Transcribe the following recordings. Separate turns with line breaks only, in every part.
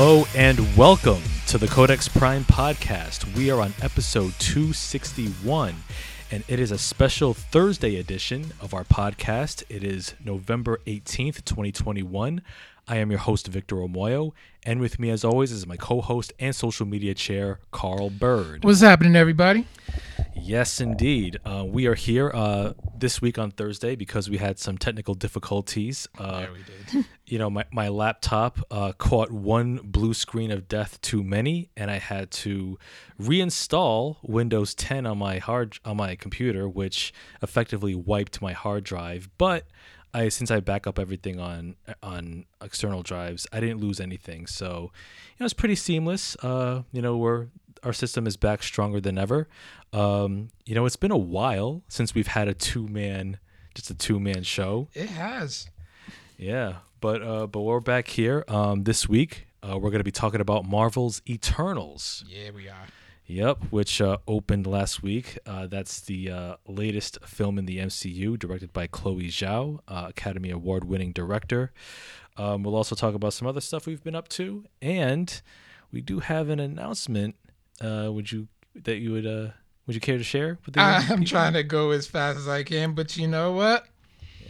Hello and welcome to the Codex Prime podcast. We are on episode 261, and it is a special Thursday edition of our podcast. It is November 18th, 2021. I am your host, Victor Omoyo, and with me, as always, is my co host and social media chair, Carl Bird.
What's happening, everybody?
Yes, indeed. Uh, we are here uh, this week on Thursday because we had some technical difficulties. Uh,
we did.
you know, my, my laptop uh, caught one blue screen of death too many, and I had to reinstall Windows 10 on my hard on my computer, which effectively wiped my hard drive. But I since I back up everything on on external drives, I didn't lose anything. So, you know, it's pretty seamless. Uh, you know, we're our system is back stronger than ever. Um, you know, it's been a while since we've had a two man, just a two man show.
It has.
Yeah, but uh, but we're back here. Um, this week uh, we're gonna be talking about Marvel's Eternals.
Yeah, we are.
Yep, which uh, opened last week. Uh, that's the uh, latest film in the MCU, directed by Chloe Zhao, uh, Academy Award winning director. Um, we'll also talk about some other stuff we've been up to, and we do have an announcement. Uh, would you that you would uh, would you care to share with the
I'm
people?
trying to go as fast as I can, but you know what?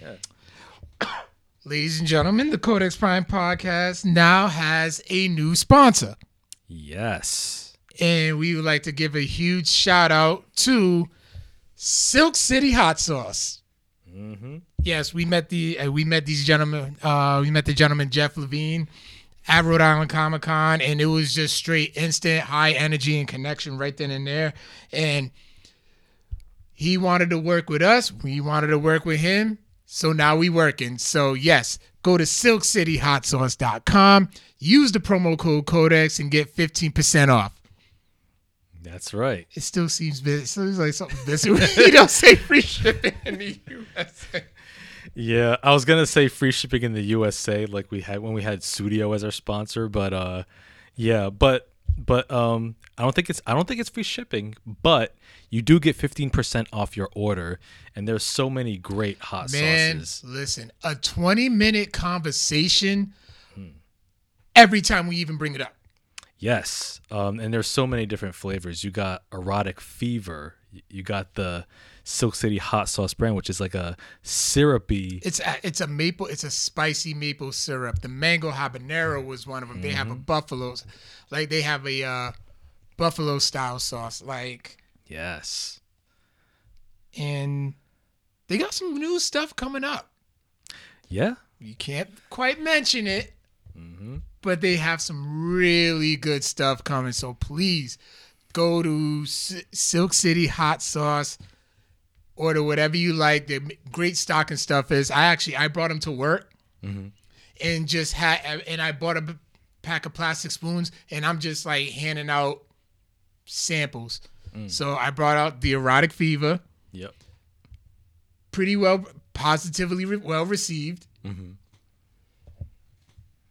Yeah.
Ladies and gentlemen, the Codex Prime podcast now has a new sponsor.
Yes.
And we would like to give a huge shout out to Silk City Hot Sauce.
Mm-hmm.
Yes, we met the uh, we met these gentlemen. Uh, we met the gentleman Jeff Levine at Rhode Island Comic Con, and it was just straight instant high energy and connection right then and there. And he wanted to work with us. We wanted to work with him. So now we working. So yes, go to silkcityhotsauce.com, use the promo code Codex, and get 15% off.
That's right.
It still seems bit. It seems like something missing. you don't say free shipping in the USA.
Yeah, I was gonna say free shipping in the USA, like we had when we had Studio as our sponsor, but uh, yeah, but but um, I don't think it's I don't think it's free shipping, but you do get fifteen percent off your order, and there's so many great hot
Man,
sauces.
listen, a 20 minute conversation every time we even bring it up.
Yes, um, and there's so many different flavors. You got erotic fever. You got the Silk City hot sauce brand, which is like a syrupy.
It's a, it's a maple, it's a spicy maple syrup. The mango habanero was one of them. They have a buffalo's, like they have a uh, buffalo style sauce, like,
Yes.
and they got some new stuff coming up.
Yeah.
You can't quite mention it, but they have some really good stuff coming. So please go to S- Silk City Hot Sauce, order whatever you like. The great stock and stuff is. I actually I brought them to work, mm-hmm. and just had and I bought a pack of plastic spoons, and I'm just like handing out samples. Mm. So I brought out the erotic fever,
Yep.
pretty well positively re- well received. Mm-hmm.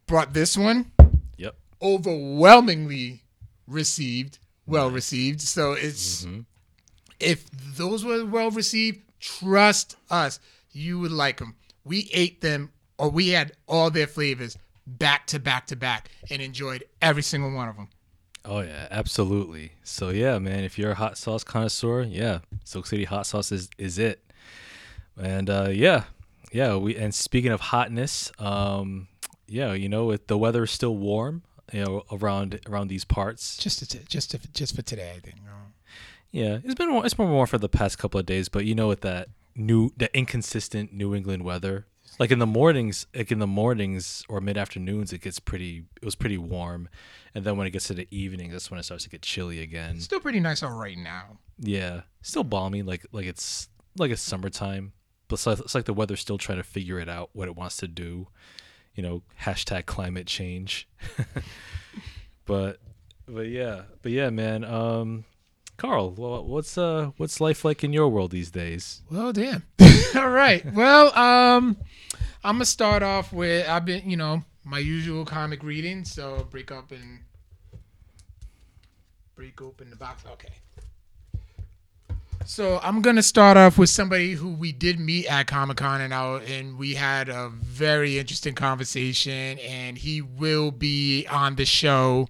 Brought this one
Yep.
overwhelmingly received, well received. So it's if those were well received, trust us, you would like them. We ate them, or we had all their flavors back to back to back, and enjoyed every single one of them.
Oh yeah, absolutely. So yeah, man, if you're a hot sauce connoisseur, yeah, Silk City hot sauce is is it. And uh, yeah, yeah. We and speaking of hotness, um, yeah, you know, if the weather is still warm, you know, around around these parts.
Just to, just to, just for today, I think. Um.
Yeah, it's been wa- it's been warm for the past couple of days, but you know, with that new that inconsistent New England weather, like in the mornings, like in the mornings or mid afternoons, it gets pretty. It was pretty warm, and then when it gets to the evening, that's when it starts to get chilly again.
Still pretty nice out right now.
Yeah, still balmy, like like it's like it's summertime, but it's like, it's like the weather's still trying to figure it out what it wants to do. You know, hashtag climate change. but but yeah, but yeah, man. Um, Carl, wha- what's uh what's life like in your world these days?
Well, damn. All right. Well, um, I'm gonna start off with I've been, you know, my usual comic reading. So break up and break open the box. Okay. So I'm gonna start off with somebody who we did meet at Comic Con and I, and we had a very interesting conversation and he will be on the show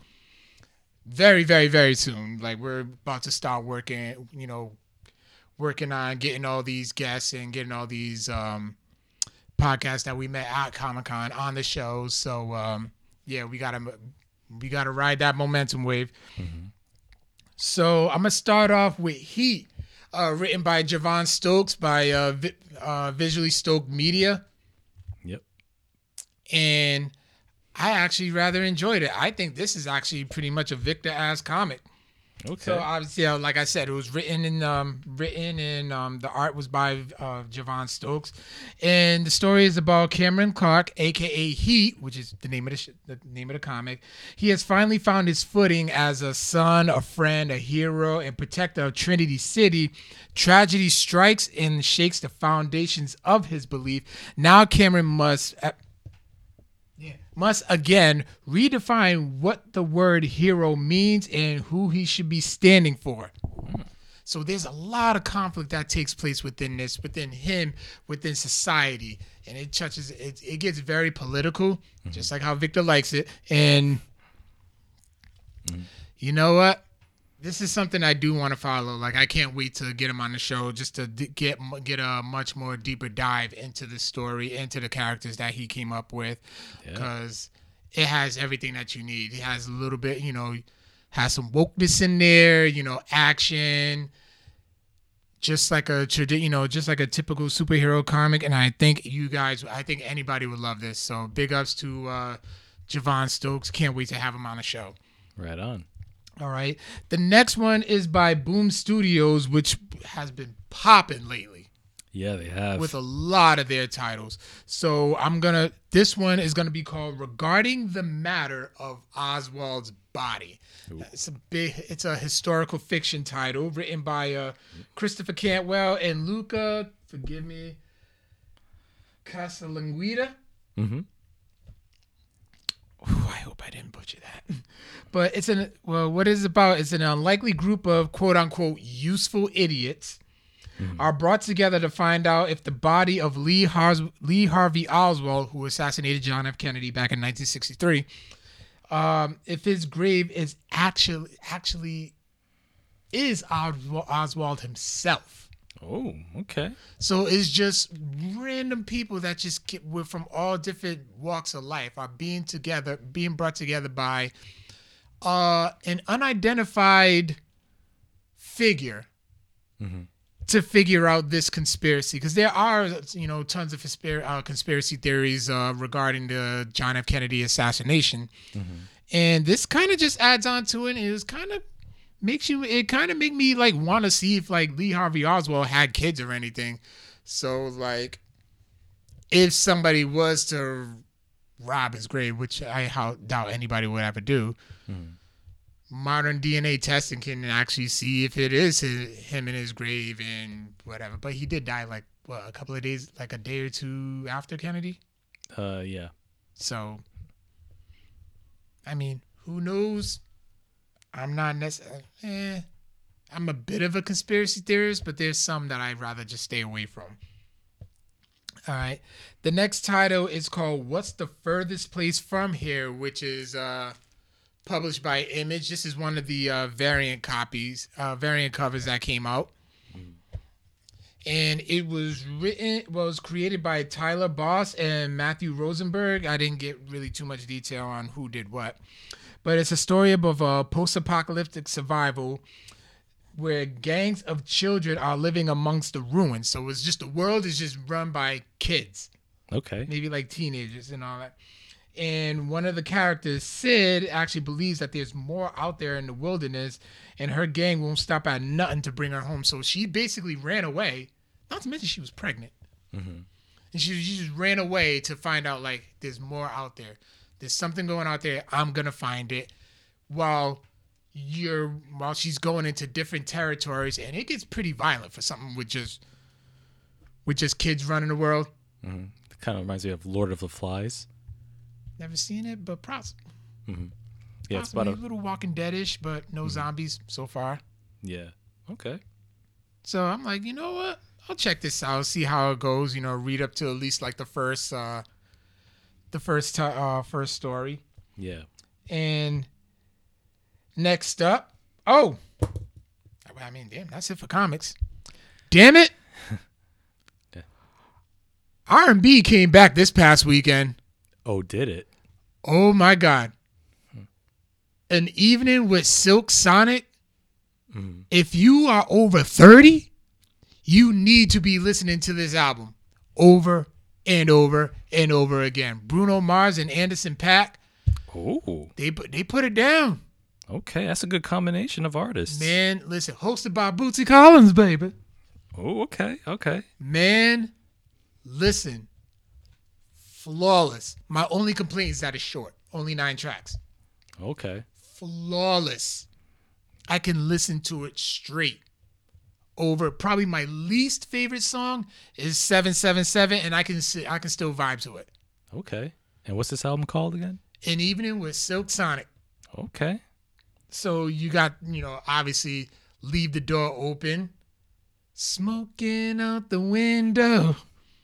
very very very soon. Like we're about to start working, you know, working on getting all these guests and getting all these um, podcasts that we met at Comic Con on the show. So um, yeah, we gotta we gotta ride that momentum wave. So I'm gonna start off with Heat, uh, written by Javon Stokes by uh, Vi- uh, Visually Stoked Media,
Yep.
and I actually rather enjoyed it. I think this is actually pretty much a Victor ass comic.
Okay.
So obviously, uh, like I said, it was written in um, written and um, the art was by uh, Javon Stokes, and the story is about Cameron Clark, aka Heat, which is the name of the, sh- the name of the comic. He has finally found his footing as a son, a friend, a hero, and protector of Trinity City. Tragedy strikes and shakes the foundations of his belief. Now Cameron must. Uh. Must again redefine what the word hero means and who he should be standing for. So there's a lot of conflict that takes place within this, within him, within society, and it touches. It, it gets very political, mm-hmm. just like how Victor likes it. And you know what? This is something I do want to follow. Like I can't wait to get him on the show just to d- get get a much more deeper dive into the story, into the characters that he came up with,
Yeah.
because it has everything that you need. It has a little bit, you know, has some wokeness in there, you know, action, just like a tradi- you know, just like a typical superhero comic. And I think you guys, I think anybody would love this. So big ups to uh, Javon Stokes. Can't wait to have him on the show.
Right on.
All right. The next one is by Boom Studios, which has been popping lately
Yeah, they have.
with a lot of their titles. So I'm gonna. This one is gonna be called "Regarding the Matter of Oswald's Body." It's a big. It's a historical fiction title written by uh, Christopher Cantwell and Luca. Forgive me. Casalanguida.
mm-hmm.
I hope I didn't butcher that. But it's an well, what is it about? It's an unlikely group of quote unquote useful idiots are brought together to find out if the body of Lee, Hars- Lee Harvey Oswald, who assassinated John F. Kennedy back in 1963, um, if his grave is actually actually is Oswald himself.
Oh, okay.
So it's just random people that just get we're from all different walks of life are being together, being brought together by uh, an unidentified figure to figure out this conspiracy. Because there are, you know, tons of conspiracy, uh, conspiracy theories uh, regarding the John F. Kennedy assassination, and this kind of just adds on to it. It was kind of makes you it kind of make me like want to see if like Lee Harvey Oswald had kids or anything. So like if somebody was to rob his grave, which I doubt anybody would ever do, modern DNA testing can actually see if it is his, him in his grave and whatever. But he did die like what a couple of days, like a day or two after Kennedy.
Uh, yeah.
So, I mean, who knows? I'm not necessarily. Eh, I'm a bit of a conspiracy theorist, but there's some that I'd rather just stay away from. All right. The next title is called "What's the Furthest Place from Here," which is uh, published by Image. This is one of the uh, variant copies, uh, variant covers that came out and it was written was created by Tyler Boss and Matthew Rosenberg. I didn't get really too much detail on who did what, but it's a story of a post-apocalyptic survival where gangs of children are living amongst the ruins. So it's just the world is just run by kids,
Okay.
maybe like teenagers and all that. And one of the characters, Sid, actually believes that there's more out there in the wilderness, and her gang won't stop at nothing to bring her home. So she basically ran away. Not to mention she was pregnant, mm-hmm. and she, she just ran away to find out like there's more out there. There's something going out there. I'm gonna find it. While you're while she's going into different territories, and it gets pretty violent for something with just with just kids running the world. Mm-hmm.
Kind of reminds me of Lord of the Flies.
Never seen it, but pros- mm-hmm.
Yeah, it's about
a
a.
little Walking Deadish, but no mm-hmm. zombies so far.
Yeah. Okay.
So I'm like, you know what? I'll check this out, see how it goes. You know, read up to at least like the first, uh, the first, ti uh, first story.
Yeah.
And next up, oh, I mean, damn, that's it for comics. Damn it.
Yeah.
R&B came back this past weekend.
Oh, did it?
Oh my god. An evening with Silk Sonic.
Mhm.
If you are over 30, you need to be listening to this album over and over and over again. Bruno Mars and Anderson .Paak,
Oh,
they put they put it down.
okay. That's a good combination of artists.
Man, listen, hosted by Bootsy Collins, baby.
Oh, okay. Okay.
Man, listen. Flawless. My only complaint is that it's short. Only nine tracks.
Okay.
Flawless. I can listen to it straight. Over probably my least favorite song is 777 and I can I can still vibe to it.
Okay. And what's this album called again?
An evening with Silk Sonic.
Okay.
So you got, you know, obviously leave the door open. Smoking out the window.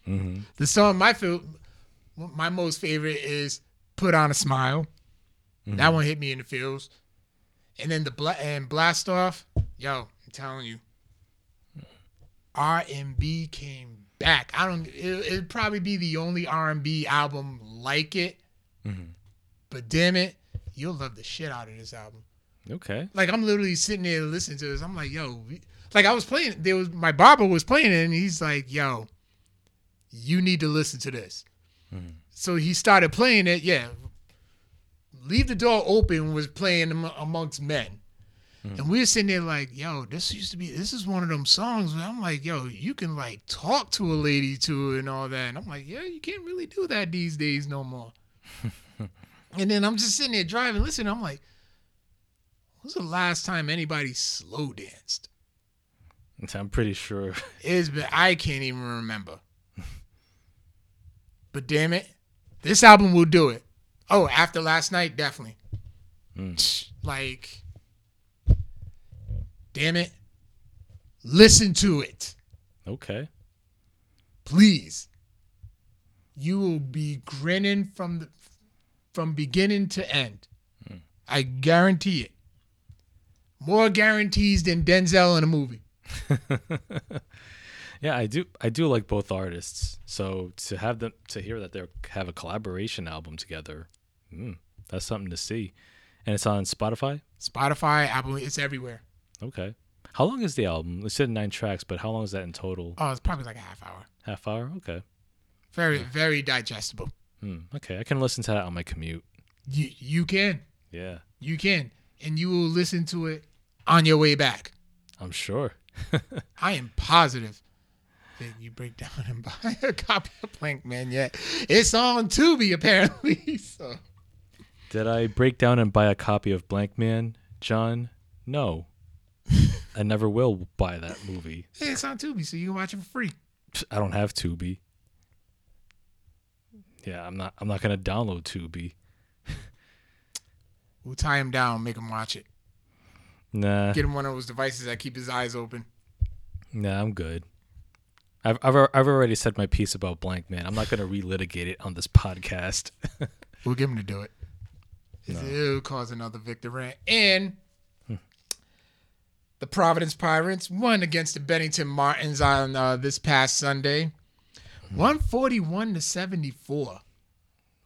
Mm-hmm.
The song my feel, my most favorite is "Put on a Smile." That one hit me in the feels. And then the bla- and blast off, yo, I'm telling you, R and B came back. I don't. It, it'd probably be the only R and B album like it.
Mhm.
But damn it, you'll love the shit out of this album.
Okay.
Like I'm literally sitting there listening to this. I'm like, yo, like I was playing. There was my barber was playing it, and he's like, yo, you need to listen to this.
Mhm.
So he started playing it. Yeah, leave the door open was playing amongst men. And we were sitting there like, yo, this used to be, this is one of them songs. Where I'm like, yo, you can like talk to a lady to and all that. And I'm like, yeah, you can't really do that these days no more. and then I'm just sitting there driving, listening. I'm like, when's the last time anybody slow danced?
I'm pretty sure.
It's been, I can't even remember. But damn it, this album will do it. Oh, after last night, definitely.
Mm.
Like, damn it, listen to it,
Okay.
please. You will be grinning from the from beginning to end. I guarantee it. More guarantees than Denzel in a movie.
yeah, I do. I do like both artists. So to have them to hear that they have a collaboration album together, mm, that's something to see. And it's on Spotify.
Spotify, Apple, it's everywhere.
Okay. How long is the album? It said nine tracks, but how long is that in total?
Oh, it's probably like a half hour.
Half hour. Okay.
Very, very digestible.
Hmm. Okay, I can listen to that on my commute.
You you can.
Yeah,
You can. And you will listen to it on your way back.
I'm sure.
I am positive that you break down and buy a copy of Blank Man yet. It's on Tubi apparently. So
Did I break down and buy a copy of Blank Man, John? No. I never will buy that movie.
hey, it's on Tubi, so you can watch it for free.
I don't have Tubi. Yeah, I'm not. I'm not gonna download Tubi.
We'll tie him down, make him watch it.
Nah,
Get him one of those devices that keep his eyes open.
nah, I'm good. I've, I've I've already said my piece about Blank Man. I'm not gonna relitigate it on this podcast.
We'll get him to do it. It'll cause another Victor rant. And the Providence Pirates won against the Bennington Martins on uh, this past Sunday. 141 to 74.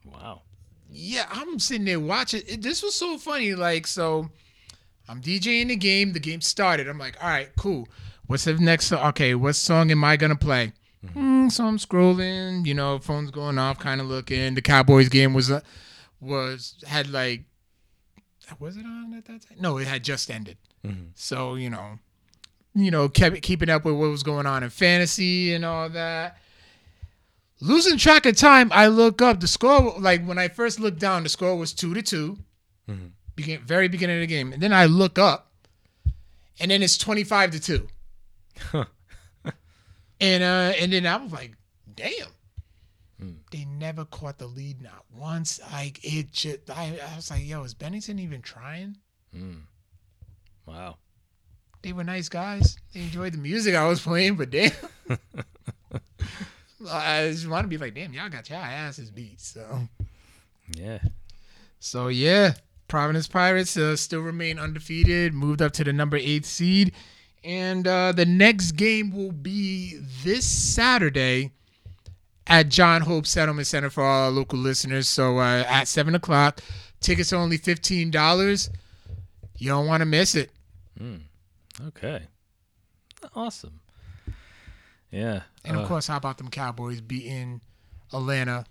wow.
Yeah, I'm sitting there watching. It, this was so funny. Like, so I'm DJing the game. The game started. I'm like, all right, cool. What's the next song? Okay, what song am I going to play? Hmm, so I'm scrolling, you know, phone's going off, kind of looking. The Cowboys game was, uh, was, had like, was it on at that time? No, it had just ended.
Mhm.
So, you know, you know, kept keeping up with what was going on in fantasy and all that losing track of time, I look up the score. Like when I first looked down, the score was two to 2
Mhm.
Begin very beginning of the game, and then I look up, and then it's twenty five to two. and uh, and then I was like, damn. They never caught the lead, not once. Like it just, I, I was like, yo, is Bennington even trying?
Wow.
they were nice guys. They enjoyed the music I was playing, but damn. I just want to be like, damn, y'all got y'all asses beat. So,
Yeah.
so yeah, Providence Pirates uh, still remain undefeated, moved up to the number eight seed, and uh, the next game will be this Saturday at John Hope Settlement Center for all our local listeners. So uh, at seven o'clock, tickets are only fifteen dollars. You don't want to miss it.
Okay. Awesome. Yeah.
And of
uh,
course, how about them Cowboys beating Atlanta,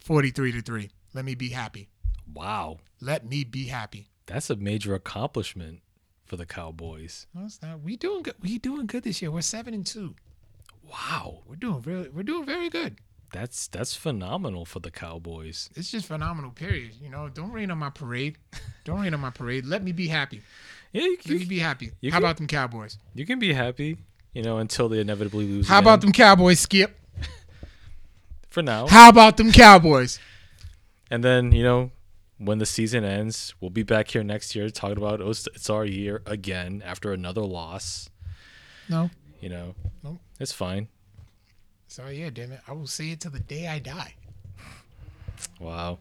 forty-three to three? Let me be happy.
wow.
Let me be happy.
That's a major accomplishment for the Cowboys.
No, it's not. We doing good. We doing good this year. We're seven and two.
Wow.
We're doing really. We're doing very good.
That's that's phenomenal for the Cowboys.
It's just phenomenal. Period. You know, don't rain on my parade. Don't rain on my parade. Let me be happy.
Yeah, you,
me
you,
be happy.
you
How
can-
about them Cowboys?
you can be happy, you know, until they inevitably lose.
How
again.
about them Cowboys, Skip?
for now?
How about them Cowboys?
And then, you know, when the season ends, we'll be back here next year talking about oh, it's, it's our year again after another loss.
No.
You know,
Nope.
it's fine.
So yeah, damn it. I will say it till the day I die.
Wow.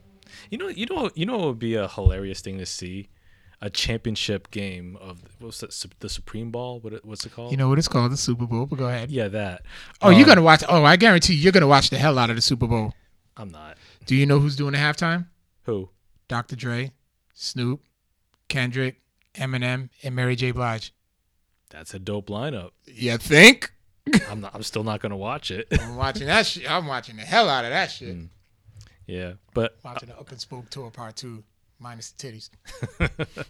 You know, you know, you know, what would be a hilarious thing to see a championship game of what's that, the Supreme Ball? What what's it called?
You know what it's called? The Super Bowl. But go ahead.
yeah, that.
Oh, you're
Um,
gonna watch. Oh, I guarantee you're gonna watch the hell out of the Super Bowl.
I'm not.
Do you know who's doing the halftime?
Who?
Dr. Dre, Snoop, Kendrick, Eminem, and Mary J. Blige.
That's a dope lineup.
You think?
I'm not. I'm still not gonna watch it.
I'm watching that shit. I'm watching the hell out of that shit.
yeah, but
Watching the Up in Smoke Tour Part Two, minus the titties.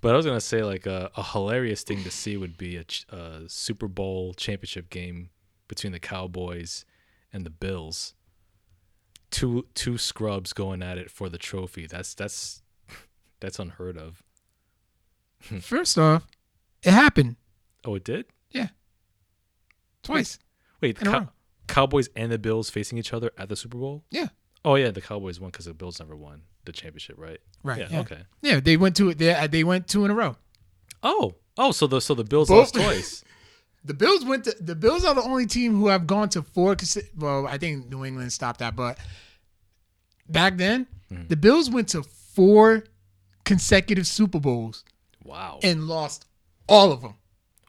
But I was gonna say like a, a hilarious thing to see would be a, ch- a Super Bowl championship game between the Cowboys and the Bills. Two two scrubs going at it for the trophy. That's that's that's unheard of.
First off, it happened
Oh, it did.
Yeah, twice.
Wait, the Cow- Cowboys and the Bills facing each other at the Super Bowl.
Yeah.
Oh yeah, the Cowboys won because the Bills never won the championship, right?
Right.
Yeah.
Yeah.
Okay.
Yeah, they went to they they went two in a row.
Oh oh, so the so the Bills
Both-
lost twice.
The Bills went to the Bills are the only team who have gone to four. Well, I think New England stopped that, but back then
Mm-hmm.
the Bills went to four consecutive Super Bowls
Wow.
and lost all of them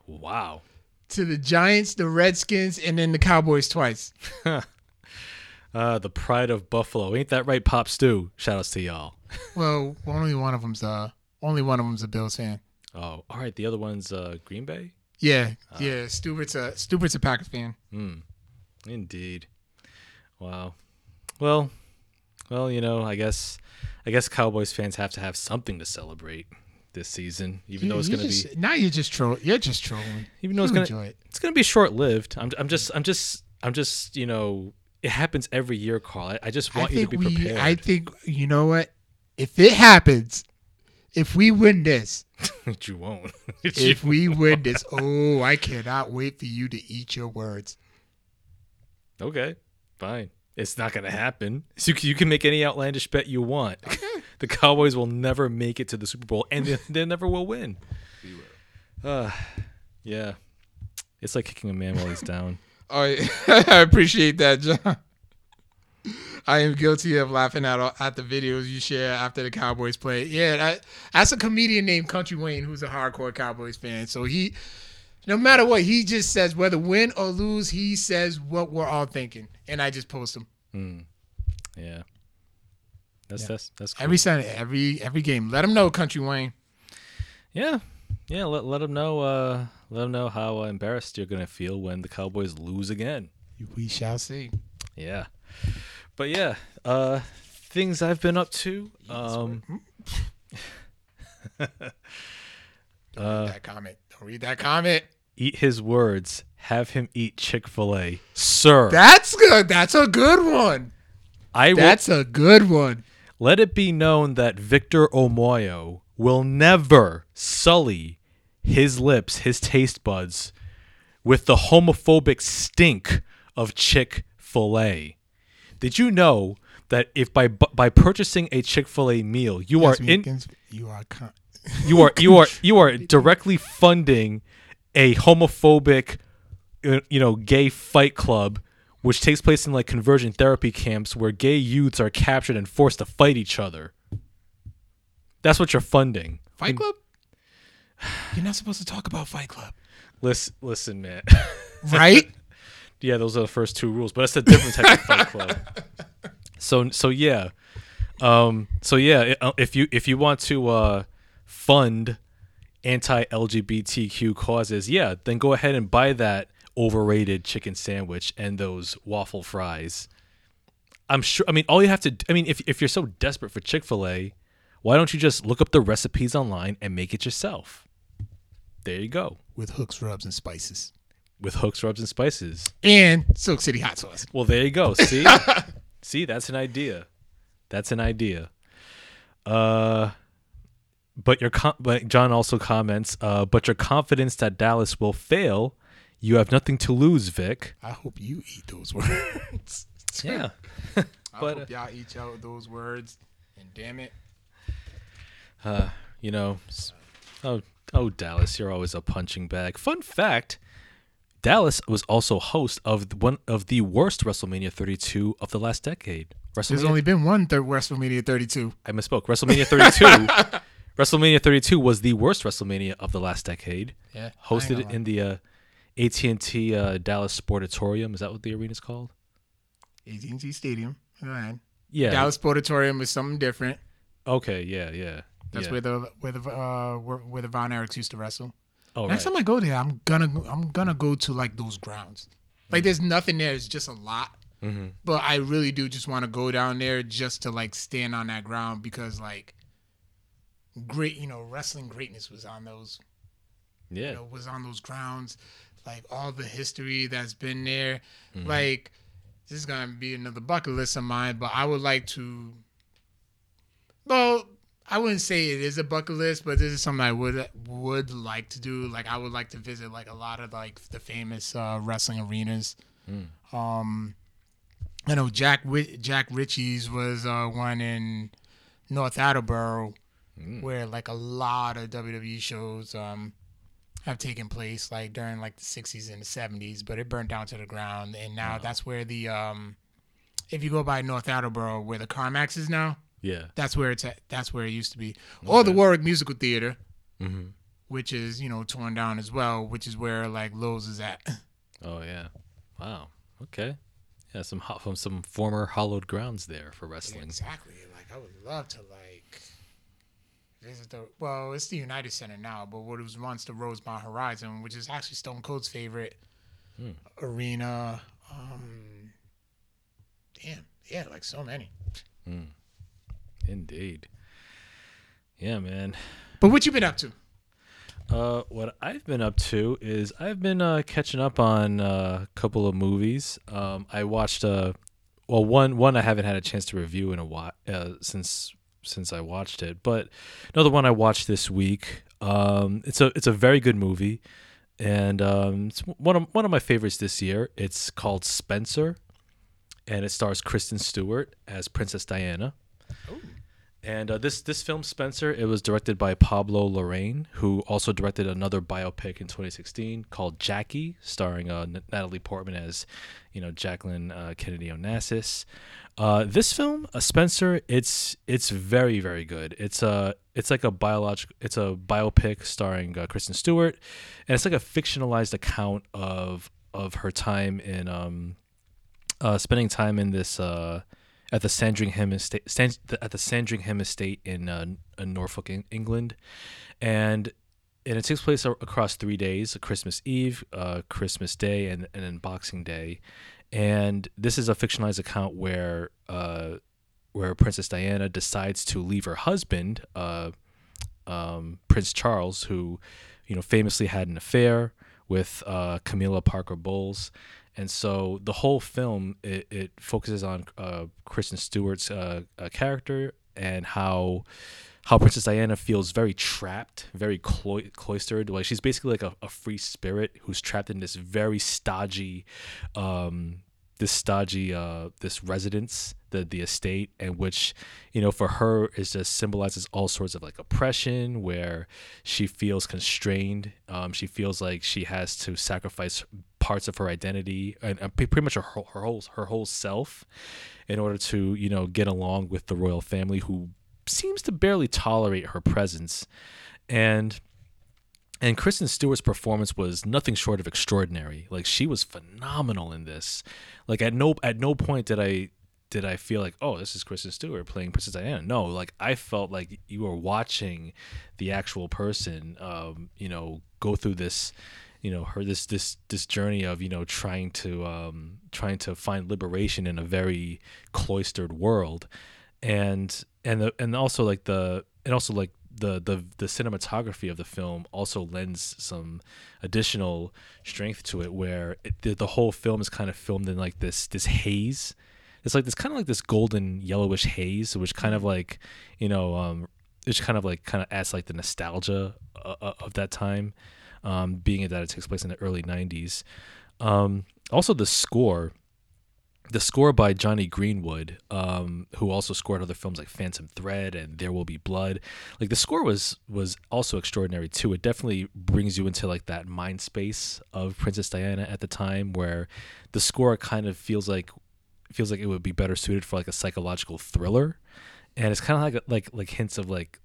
wow.
to the Giants, the Redskins, and then the Cowboys twice.
Uh, the pride of Buffalo. Ain't that right, Pop Stew? Shout outs to y'all.
Well, only one of them's uh only one of them's a Bills fan.
Oh, all right. The other one's uh, Green Bay.
Yeah, yeah. Stubert's a Stubert's a Packers fan.
Hmm. Indeed. Wow. Well, well, you know, I guess, I guess Cowboys fans have to have something to celebrate this season, even though it's gonna be,
now you're just troll. You're just trolling.
even though it's
You
gonna,
it.
it's gonna be short lived. I'm, I'm just, I'm just, I'm just, you know, it happens every year, Carl. I, I just
I
want you to be
we.
prepared.
I think you know what. If it happens, if we win this,
you won't.
if we win this, oh, I cannot wait for you to eat your words.
Okay, fine. It's not going to happen. So you can, you can make any outlandish bet you want. the Cowboys will never make it to the Super Bowl, and they, they never will win. Uh, yeah, it's like kicking a man while he's down.
I appreciate that, John. I am guilty of laughing at at the videos you share after the Cowboys play. Yeah, that, that's a comedian named Country Wayne who's a hardcore Cowboys fan. So he, no matter what, he just says whether win or lose, he says what we're all thinking, and I just post them
Yeah, that's
Yeah.
that's that's cool.
every Sunday, every every game. Let him know, Country Wayne.
yeah, yeah. Let let them know. Uh, let them know how uh, embarrassed you're gonna feel when the Cowboys lose again.
We shall see.
Yeah, but yeah, uh, things I've been up to. Um,
Don't read that comment. Don't read that comment.
eat his words. Have him eat Chick Fil A, sir.
That's good. That's a good one.
I will
That's a good one.
let it be known that Victor Omoyo will never sully his lips, his taste buds, with the homophobic stink of Chick Fil A. Did you know that if by by purchasing a Chick Fil A meal, you
Yes,
are in
Meekins, you are con-
you are you are you are directly funding a homophobic uh, you know gay fight club which takes place in like conversion therapy camps where gay youths are captured and forced to fight each other that's what you're funding
Fight Club. You're not supposed to talk about Fight Club,
listen listen man.
Right?
yeah those are the first two rules but it's a different type of fight club. So so yeah. Um so yeah if you if you want to uh fund anti-lgbtq causes yeah then go ahead and buy that overrated chicken sandwich and those waffle fries. I'm sure i mean all you have to I mean if, if you're so desperate for chick-fil-a why don't you just look up the recipes online and make it yourself there you go
With hooks, rubs, and spices,
with hooks rubs and spices
and Silk City hot sauce.
Well, there you go. See, see, that's an idea. That's an idea. Uh, but your com- but John also comments. Uh, but your confidence that Dallas will fail, you have nothing to lose, Vic.
I hope you eat those words.
Yeah.
I hope y'all eat out those words. And damn it,
Uh, you know. Oh, oh, Dallas, you're always a punching bag. Fun fact. Dallas was also host of one of the worst WrestleMania 32 of the last decade.
there's only been one third WrestleMania 32.
I misspoke. WrestleMania 32. WrestleMania 32 was the worst WrestleMania of the last decade.
Yeah,
Hosted in the uh, AT&T uh, Dallas Sportatorium. Is that what the arena's called?
AT&T Stadium. Go ahead.
Yeah.
Dallas Sportatorium is something different.
Okay. Yeah. Yeah.
That's
yeah.
where the where the uh where, where the Von Erichs used to wrestle.
Oh,
Next
right.
time I go there, I'm gonna I'm gonna go to like those grounds. Like there's nothing there. It's just a lot.
Mm-hmm.
But I really do just want to go down there just to like stand on that ground because like great, you know, wrestling greatness was on those
Yeah.
you know, was on those grounds, like all the history that's been there.
Mm-hmm.
Like this is gonna be another bucket list of mine, but I would like to. Well, I wouldn't say it is a bucket list, but this is something I would would like to do. Like I would like to visit like a lot of like the famous uh, wrestling arenas. Um, I know Jack Jack Ritchie's was uh, one in North Attleboro, where like a lot of WWE shows um, have taken place, like during like the '60s and the '70s. But it burned down to the ground, and now that's where the um, if you go by North Attleboro, where the CarMax is now,
Yeah.
that's where it's at. That's where it used to be, or the Warwick Musical Theater,
Mm-hmm.
which is you know torn down as well, which is where like Lowe's is at.
Oh yeah. Wow. Okay. Yeah. Some ho- from some former hollowed grounds there for wrestling.
Exactly. Like I would love to like visit the well, it's the United Center now, but what was once the Rosemont Horizon, which is actually Stone Cold's favorite arena. Um damn, yeah, like so many.
Indeed. Yeah, man.
But what you been up to?
Uh, what I've been up to is I've been uh, catching up on uh, a couple of movies. Um, I watched uh, well one one I haven't had a chance to review in a while uh, since since I watched it, but another one I watched this week. Um, it's a it's a very good movie, and um, it's one of one of my favorites this year. It's called Spencer, and it stars Kristen Stewart as Princess Diana. And uh, this this film, Spencer, it was directed by Pablo Larraín, who also directed another biopic in 2016 called Jackie, starring uh, Natalie Portman as, you know, Jacqueline uh, Kennedy Onassis. Uh, this film, uh, Spencer, it's it's very very good. It's a it's like a biological, it's a biopic starring uh, Kristen Stewart, and it's like a fictionalized account of of her time in um, uh, spending time in this uh, at the Sandringham estate at the Sandringham estate in, uh, in Norfolk, Eng- England, and and it takes place across three days: Christmas Eve, uh, Christmas Day, and and then Boxing Day. And this is a fictionalized account where uh, where Princess Diana decides to leave her husband, uh, um, Prince Charles, who you know famously had an affair with uh, Camilla Parker Bowles, and so the whole film it, it focuses on uh, Kristen Stewart's uh, uh, character and how how Princess Diana feels very trapped, very clo- cloistered. Like she's basically like a, a free spirit who's trapped in this very stodgy, um, this stodgy uh this residence the the estate and which you know for her is just symbolizes all sorts of like oppression where she feels constrained. Um she feels like she has to sacrifice parts of her identity and, pretty much her, her whole her whole self in order to you know get along with the royal family who seems to barely tolerate her presence. And and Kristen Stewart's performance was nothing short of extraordinary. Like she was phenomenal in this. Like at no at no point did I did I feel like, oh, this is Kristen Stewart playing Princess Diana. No, like I felt like you were watching the actual person, um, you know, go through this, you know, her this this this journey of you know trying to um, trying to find liberation in a very cloistered world, and and the, and also like the and also like the the the cinematography of the film also lends some additional strength to it where it, the, the whole film is kind of filmed in like this this haze. It's like this kind of like this golden yellowish haze which kind of like you know um it's kind of like kind of adds like the nostalgia uh, uh, of that time um being that it takes place in the early 90s um also the score the score by Jonny Greenwood, um, who also scored other films like Phantom Thread and There Will Be Blood. Like the score was was also extraordinary too. It definitely brings you into like that mind space of Princess Diana at the time, where the score kind of feels like feels like it would be better suited for like a psychological thriller, and it's kind of like like like hints of like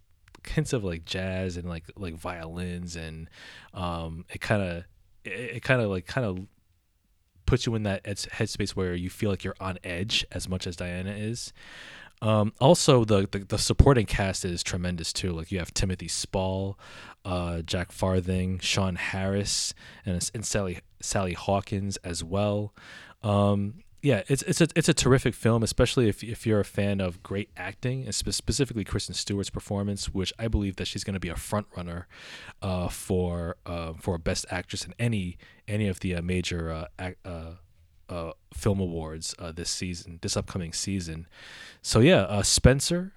hints of like jazz and like like violins and um, it kind of it, it kind of like kind of puts you in that headspace where you feel like you're on edge as much as Diana is. Um, also, the, the, the supporting cast is tremendous too. Like you have Timothy Spall, uh, Jack Farthing, Sean Harris, and and Sally Sally Hawkins as well. Um, yeah, it's it's a it's a terrific film, especially if if you're a fan of great acting, and spe- specifically Kristen Stewart's performance, which I believe that she's going to be a front runner uh, for uh, for best actress in any any of the uh, major uh, uh, uh, film awards this season, this upcoming season. So yeah, Spencer,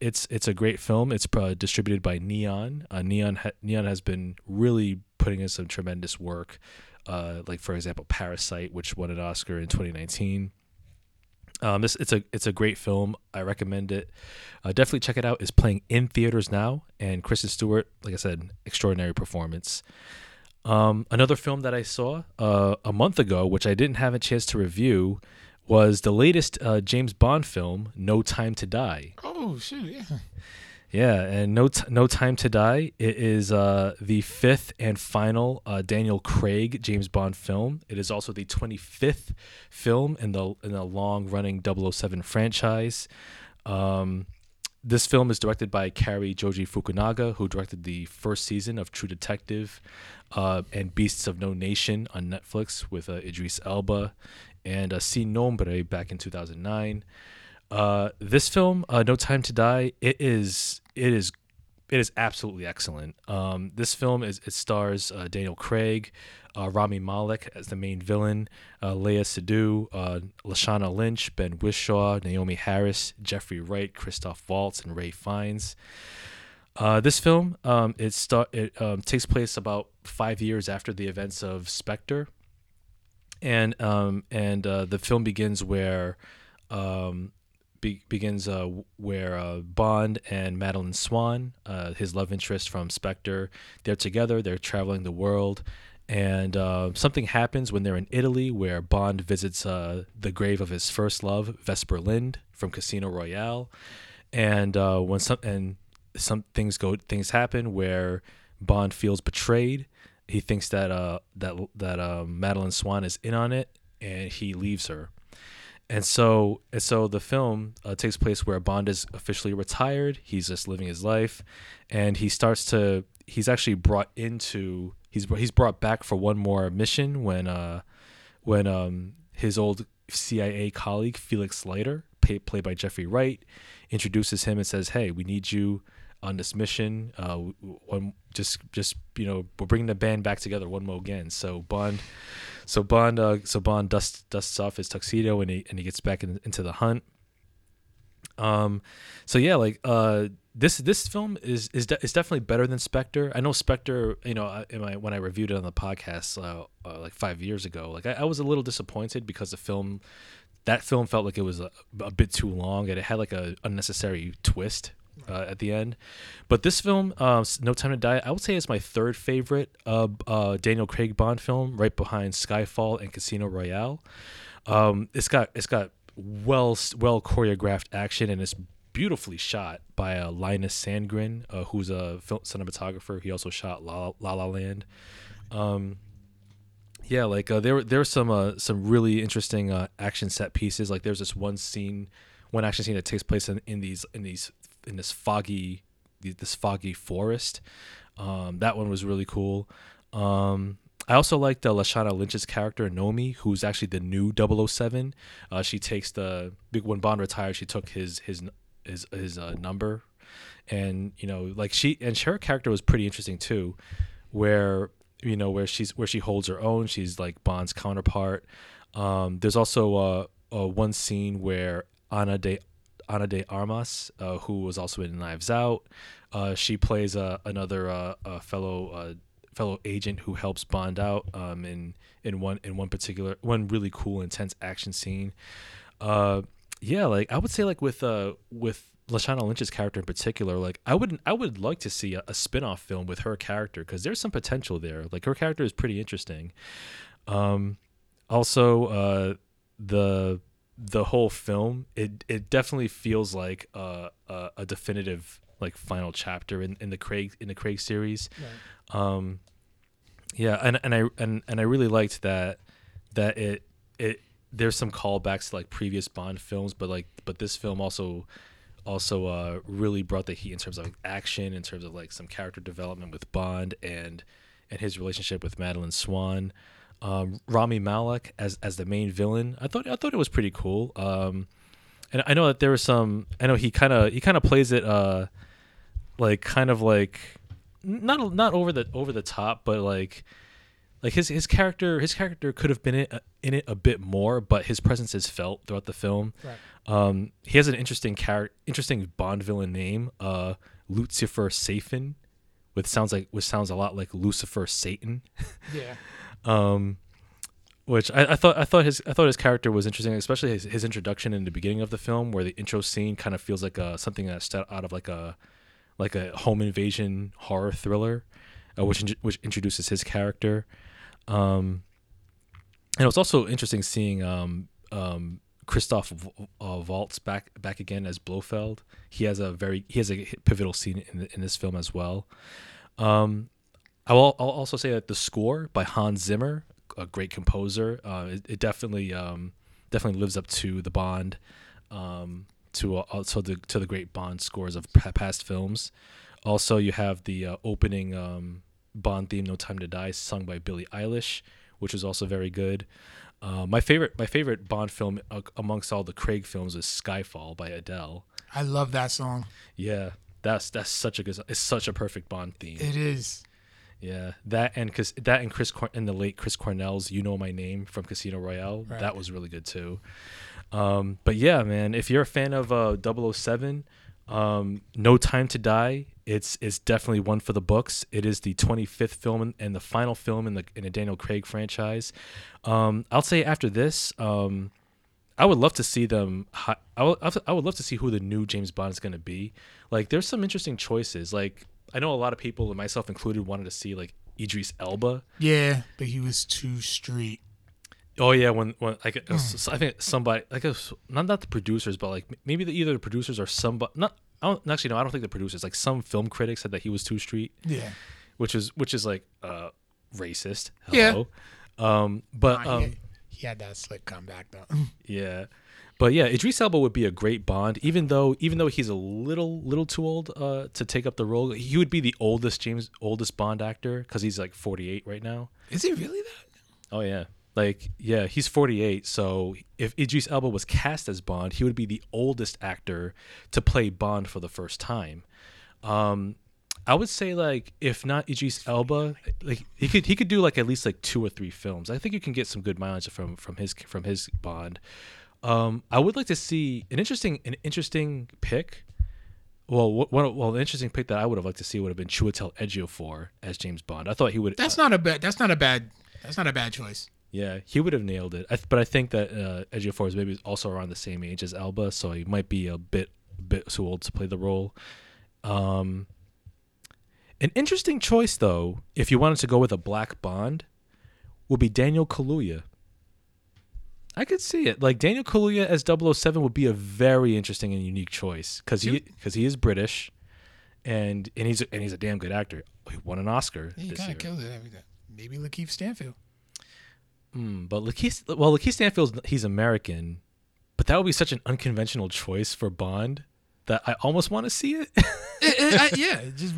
it's it's a great film. It's distributed by Neon. Neon ha- Neon has been really putting in some tremendous work uh, like for example Parasite, which won an Oscar in 2019. Um, this it's a it's a great film. I recommend it. Uh, definitely check it out. It's playing in theaters now, and Kristen Stewart, like I said, extraordinary performance. Um, another film that I saw uh, a month ago, which I didn't have a chance to review, was the latest uh, James Bond film, No Time to Die.
Oh shoot! Yeah.
Yeah, and no, T- no time to die. It is uh, the fifth and final uh, Daniel Craig James Bond film. It is also the 25th film in the in the long running 007 franchise. Um, this film is directed by Cary Joji Fukunaga, who directed the first season of True Detective uh, and Beasts of No Nation on Netflix with uh, Idris Elba and uh, Sin Nombre back in 2009. Uh, this film, uh, No Time to Die, it is it is it is absolutely excellent. Um, this film is it stars uh, Daniel Craig, uh, Rami Malek as the main villain, uh, Seydoux, uh, Lashana Lynch, Ben Whishaw, Naomie Harris, Jeffrey Wright, Christoph Waltz, and Ralph Fiennes. Uh, this film um, it start it um, takes place about five years after the events of Spectre, and um, and uh, the film begins where um, be- begins uh, where uh, Bond and Madeleine Swann, uh, his love interest from Spectre, they're together. They're traveling the world, and uh, something happens when they're in Italy, where Bond visits uh, the grave of his first love, Vesper Lynd from Casino Royale, and uh, when some and some things go, things happen where Bond feels betrayed. He thinks that that that um, Madeleine Swann is in on it, and he leaves her and so and so the film uh, takes place where Bond is officially retired. He's just living his life, and he starts to. He's actually brought into. He's he's brought back for one more mission when uh when um his old CIA colleague Felix Leiter, pay, played by Jeffrey Wright, introduces him and says, "Hey, we need you on this mission. Uh, one, just just you know, we're bringing the band back together one more again." So Bond so Bond, uh, so Bond dusts dusts off his tuxedo and he and he gets back in, into the hunt. Um, so yeah, like uh, this this film is is de- is definitely better than Spectre. I know Spectre. You know, I- my, when I reviewed it on the podcast uh, uh, like five years ago, like I, I was a little disappointed because the film that film felt like it was a, a bit too long and it had like a unnecessary twist uh, at the end. But this film, uh, No Time to Die, I would say is my third favorite uh, Daniel Craig Bond film, right behind Skyfall and Casino Royale. Um, it's got it's got well well choreographed action and it's beautifully shot by uh, Linus Sandgren, uh, who's a film cinematographer. He also shot La La, La Land. Um, yeah, like uh, there there were some some really interesting action set pieces. Like there's this one scene, one action scene that takes place in, in these in these in this foggy this foggy forest. Um, that one was really cool. Um, I also liked uh, Lashana Lynch's character Nomi, who's actually the new 007. Uh, she takes the big when Bond retired, she took his his his his uh, number, and you know like she and her character was pretty interesting too, where you know where she's where she holds her own. She's like Bond's counterpart. Um, there's also uh, uh, one scene where Ana de Ana de Armas, uh, who was also in Knives Out, uh, she plays uh, another uh, fellow uh, fellow agent who helps Bond out um, in in one in one particular one really cool intense action scene. Yeah, like I would say like with with Lashana Lynch's character in particular, like I would I would like to see a, a spin-off film with her character because there's some potential there. Like her character is pretty interesting. Um, also, uh, the the whole film it it definitely feels like a, a, a definitive like final chapter in, in the Craig in the Craig series. Right. Um, yeah, and and I and and I really liked that that it it there's some callbacks to like previous Bond films, but like but this film also also uh, really brought the heat in terms of like, action, in terms of like some character development with Bond and and his relationship with Madeleine Swann. Um, Rami Malek as as the main villain, I thought I thought it was pretty cool. Um, and I know that there was some. I know he kind of he kind of plays it uh, like kind of like not not over the over the top, but like like his his character his character could have been in, in it a bit more, but his presence is felt throughout the film. Right. Um, he has an interesting character, interesting Bond villain name, uh, Lucifer Safin, which sounds like which sounds a lot like Lucifer Satan.
Yeah.
um, which I, I, thought I thought his I thought his character was interesting, especially his, his introduction in the beginning of the film, where the intro scene kind of feels like a, something that's out of like a like a home invasion horror thriller, uh, which which introduces his character. Um, and it was also interesting seeing um, um, Christoph uh, Waltz back back again as Blofeld. He has a very he has a pivotal scene in in this film as well. Um, I will I'll also say that the score by Hans Zimmer, a great composer, uh, it, it, definitely um, definitely lives up to the Bond, um, to uh, to the to the great Bond scores of past films. Also, you have the uh, opening um, Bond theme "No Time to Die" sung by Billie Eilish, which is also very good. Uh, my favorite, my favorite Bond film uh, amongst all the Craig films is Skyfall by Adele.
I love that song.
Yeah, that's that's such a good. It's such a perfect Bond theme.
It is.
Yeah, that and cause that and Chris Cor- and the late Chris Cornell's "You Know My Name" from Casino Royale. Right. That was really good too. Um, but yeah, man, if you're a fan of uh, 007, um, No Time to Die it's it's definitely one for the books. It is the 25th film and the final film in the in a Daniel Craig franchise. Um, I'll say after this, um, I would love to see them. I would, I would love to see who the new James Bond is going to be. Like, there's some interesting choices. Like, I know a lot of people, myself included, wanted to see like Idris Elba.
Yeah, but he was too street.
Oh yeah, when when like I think somebody like not not the producers, but like maybe the, either the producers or somebody not I don't actually no, I don't think the producers like some film critics said that he was too street.
Yeah.
Which is which is like uh racist. Hello. Yeah. Um but nah, um
he, he had that slick comeback though.
yeah. But yeah, Idris Elba would be a great Bond, even though even though he's a little little too old uh, to take up the role. He would be the oldest James oldest Bond actor because he's like forty eight right now.
Is he really that?
Oh yeah, like, yeah, he's 48. So if Idris Elba was cast as Bond, he would be the oldest actor to play Bond for the first time. Um, I would say like if not Idris Elba, like he could he could do like at least like two or three films. I think you can get some good mileage from from his from his Bond. Um, I would like to see an interesting an interesting pick. Well, one well, an interesting pick that I would have liked to see would have been Chiwetel Ejiofor as James Bond. I thought he would.
That's not a bad. That's not a bad. That's not a bad choice.
Yeah, he would have nailed it. I th- but I think that uh, Ejiofor is maybe also around the same age as Elba, so he might be a bit bit too old to play the role. Um, an interesting choice, though, if you wanted to go with a black Bond, would be Daniel Kaluuya. I could see it. Like Daniel Kaluuya as 007 would be a very interesting and unique choice because he because he is British, and and he's a, and he's a damn good actor. He won an Oscar.
Yeah,
this
kind of killed it. Maybe Lakeith Stanfield.
Mm, but Lakeith, well, Lakeith Stanfield's he's American, but that would be such an unconventional choice for Bond that I almost want to see it.
Eh, eh, I- yeah, just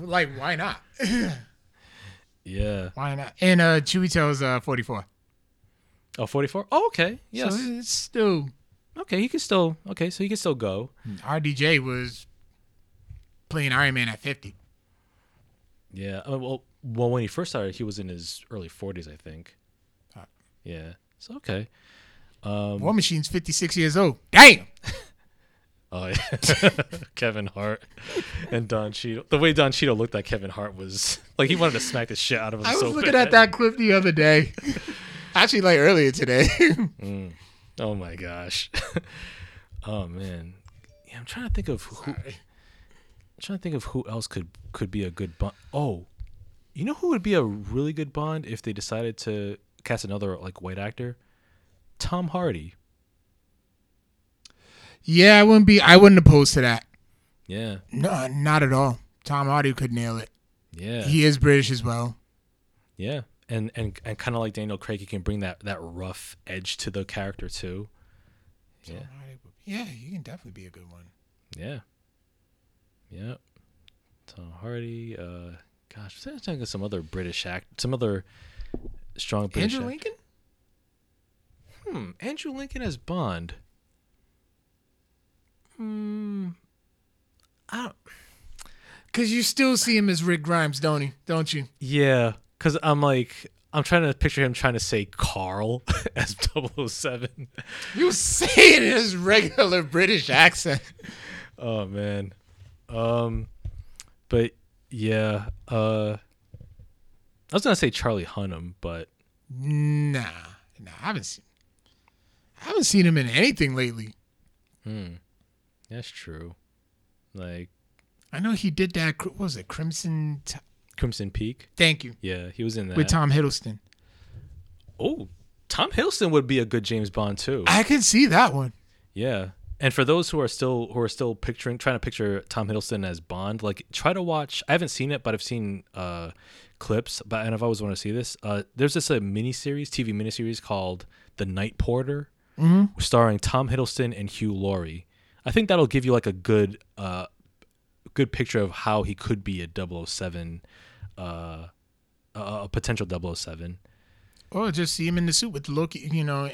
like why not?
yeah.
why not? And uh, Chiwetel's uh 44.
Oh, 44? Oh, okay. Yes.
So it's still
okay, he can still. Okay, so he can still go.
RDJ was playing Iron Man at 50.
Yeah. Uh, well, well, when he first started, he was in his early 40s, I think.
Ah.
Yeah. So okay. Um,
War Machine's 56 years old. Damn.
Oh, yeah. Kevin Hart and Don Cheadle. The way Don Cheadle looked at Kevin Hart was like he wanted to smack the shit out of him.
I was
so
looking
bad.
at that clip the other day. Actually, like earlier today. Mm.
Oh my gosh. oh man. Yeah, I'm trying to think of who. I'm trying to think of who else could could be a good Bond. Oh, you know who would be a really good Bond if they decided to cast another like white actor? Tom Hardy.
yeah, I wouldn't be. I wouldn't oppose to that.
Yeah.
No, not at all. Tom Hardy could nail it.
Yeah.
He is British as well.
yeah. And and and kind of like Daniel Craig, he can bring that that rough edge to the character too. Yeah.
Yeah, he can definitely be a good one.
Yeah. Yep. Tom Hardy. Uh, gosh, I'm thinking of some other British act, some other strong British.
Andrew
act-
Lincoln?
Hmm. Andrew Lincoln as Bond. Hmm. I don't.
Because you still see him as Rick Grimes, don't he? Don't you?
Yeah, because I'm like, I'm trying to picture him trying to say Carl as 007.
You say it in his regular British accent.
Oh man. Um. But yeah. Uh. I was gonna say Charlie Hunnam, but
Nah, nah, I haven't seen. I haven't seen him in anything lately.
Hmm. That's true. Like
I know he did that. What was it Crimson? T-
Crimson Peak.
Thank you.
Yeah, he was in that.
With Tom Hiddleston.
oh, Tom Hiddleston would be a good James Bond too.
I can see that one.
yeah. And for those who are still who are still picturing trying to picture Tom Hiddleston as Bond, like try to watch. I haven't seen it, but I've seen uh, clips. But and I've always wanted to see this. Uh, there's this a mini series, TV miniseries called The Night Porter, starring Tom Hiddleston and Hugh Laurie. I think that'll give you like a good uh, good picture of how he could be a 007, uh, a potential 007.
Or just see him in the suit with Loki, you know,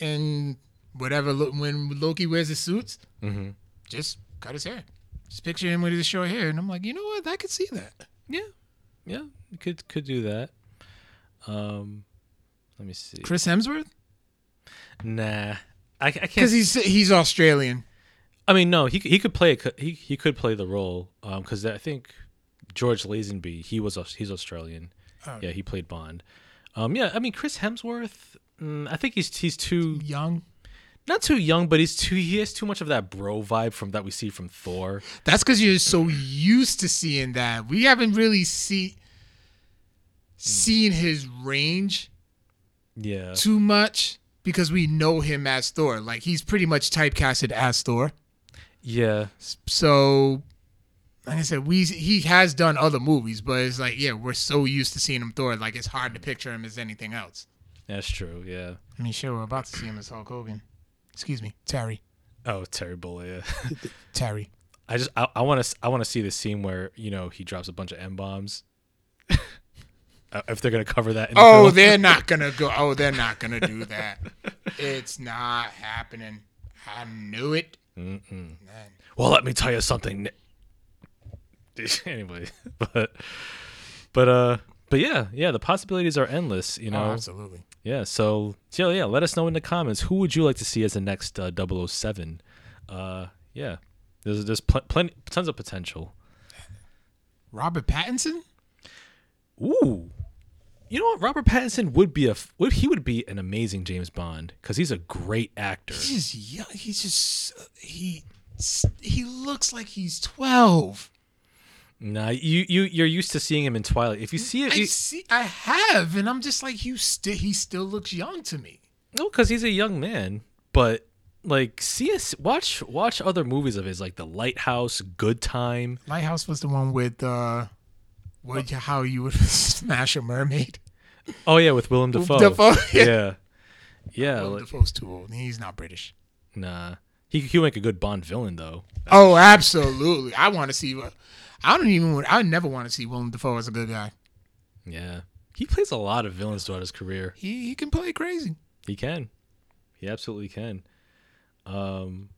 and whatever. When Loki wears his suits,
Mm-hmm.
just cut his hair. Just picture him with his short hair, and I'm like, you know what? I could see that.
Yeah, yeah, could could do that. Um, let me see.
Chris Hemsworth,
Nah, I, I can't.
because he's he's Australian.
I mean, no, he he could play a, he he could play the role. Um, because I think George Lazenby, he was he's Australian.
Oh.
Yeah, he played Bond. Um, yeah, I mean Chris Hemsworth. Mm, I think he's he's too
Young.
not too young, but he's too he has too much of that bro vibe from that we see from Thor.
That's because you're so used to seeing that. We haven't really see seen his range
Yeah,
too much because we know him as Thor. Like he's pretty much typecasted as Thor.
yeah,
So, like I said, we he has done other movies, but it's like yeah, we're so used to seeing him Thor. Like it's hard to picture him as anything else.
that's true. Yeah.
I mean, sure, we're about to see him as Hulk Hogan. Excuse me, Terry.
Oh, Terry Bollea.
Terry.
I just I, I want to I want to see the scene where you know he drops a bunch of m bombs. uh, if they're gonna cover that. In the
Oh,
film.
they're not gonna go. Oh, they're not gonna do that. it's not happening. I knew it.
Well, let me tell you something. Anyway, but but uh, but yeah, yeah, the possibilities are endless. You know,
Oh, absolutely.
Yeah, so so yeah, let us know in the comments who would you like to see as the next uh, 007. Uh, yeah, there's there's pl- plenty tons of potential.
Robert Pattinson?
Ooh, you know what? Robert Pattinson would be a would he would be an amazing James Bond because he's a great actor.
He's just young. He's just he he looks like he's twelve.
Nah, you you you're used to seeing him in Twilight. If you see it,
I
you,
see. I have, and I'm just like you. Still, he still looks young to me.
no, because he's a young man. But like, see us watch watch other movies of his, like The Lighthouse, Good Time.
Lighthouse was the one with uh, what how you would smash a mermaid.
Oh yeah, with Willem Dafoe.
Dafoe, yeah.
yeah, yeah.
Well,
like-
Dafoe's too old. He's not British.
Nah, he he'll make a good Bond villain though.
Oh, absolutely. I want to see. I don't even. want- I never want to see Willem Dafoe as a good guy.
Yeah, he plays a lot of villains throughout his career.
He he can play crazy.
He can, he absolutely can. Um,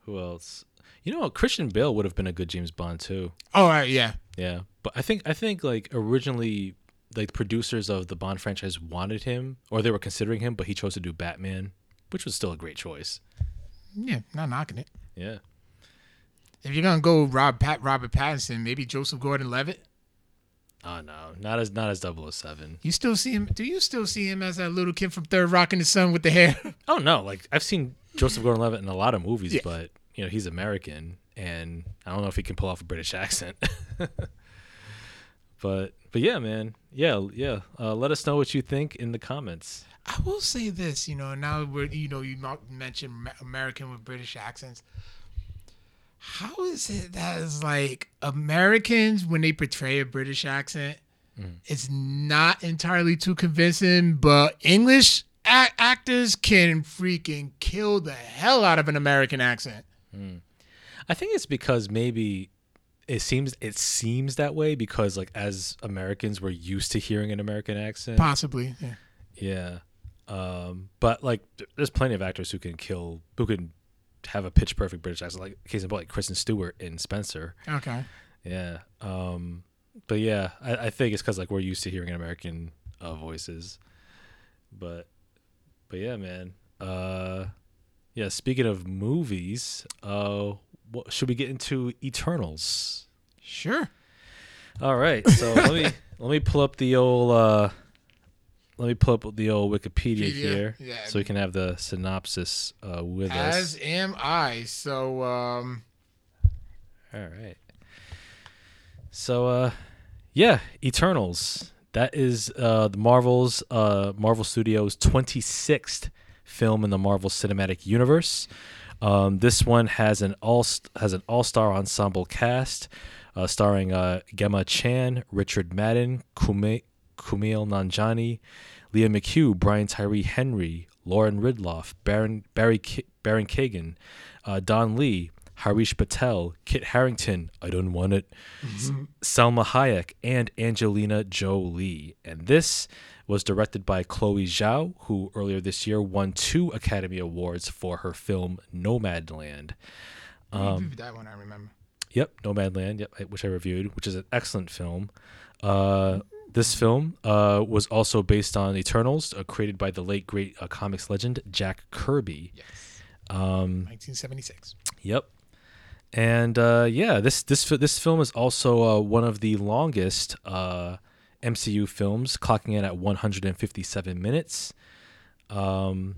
who else? You know, Christian Bale would have been a good James Bond too.
Oh uh, yeah.
Yeah, but I think I think like originally, like producers of the Bond franchise wanted him, or they were considering him, but he chose to do Batman, which was still a great choice.
Yeah, not knocking it.
Yeah.
If you're gonna go Rob Pat Robert Pattinson, maybe Joseph Gordon-Levitt.
Oh no, not as not as 007.
You still see him? Do you still see him as that little kid from Third Rock in the Sun with the hair?
Oh no, like I've seen Joseph Gordon-Levitt in a lot of movies,
Yeah.
but you know he's American, and I don't know if he can pull off a British accent. but but yeah, man, yeah yeah. Uh, let us know what you think in the comments.
I will say this, you know, now we're you know you not- mentioned American with British accents. How is it that it's like Americans when they portray a British accent, it's not entirely too convincing, but English a- actors can freaking kill the hell out of an American accent.
I think it's because maybe it seems it seems that way because like as Americans we're used to hearing an American accent.
Possibly. Yeah.
Yeah. Um, but like there's plenty of actors who can kill who can have a pitch perfect British accent, like case in point like Kristen Stewart in Spencer.
Okay.
Yeah. Um, but yeah, I, I think it's because like we're used to hearing American uh, voices. But but yeah, man. Uh, yeah. Speaking of movies, uh, what, should we get into Eternals?
Sure.
All right. So let me let me pull up the old uh, let me pull up the old Wikipedia
Wikipedia,
here,
yeah.
so we can have the synopsis uh, with
As
us.
As am I. So um
All right. So uh yeah, Eternals. That is uh the Marvel's uh Marvel Studios 26th film in the Marvel Cinematic Universe. Um this one has an all has an all-star ensemble cast uh starring uh Gemma Chan, Richard Madden, Kume, Kumail Nanjiani, Lia McHugh, Brian Tyree Henry, Lauren Ridloff, Baron Barry K- Baron Keoghan, uh, Don Lee, Harish Patel, Kit Harington, I don't want it, S- Salma Hayek, and Angelina Jolie. And this was directed by Chloe Zhao, who earlier this year won two Academy Awards for her film Nomadland. Um,
that one I remember.
Yep, Nomadland, yep, which I reviewed, which is an excellent film. Uh, this film uh, was also based on Eternals, uh, created by the late great uh, comics legend Jack Kirby.
Yes.
Um,
1976.
Yep. And uh, yeah, this this this film is also uh, one of the longest uh, MCU films, clocking in at 157 minutes. Um,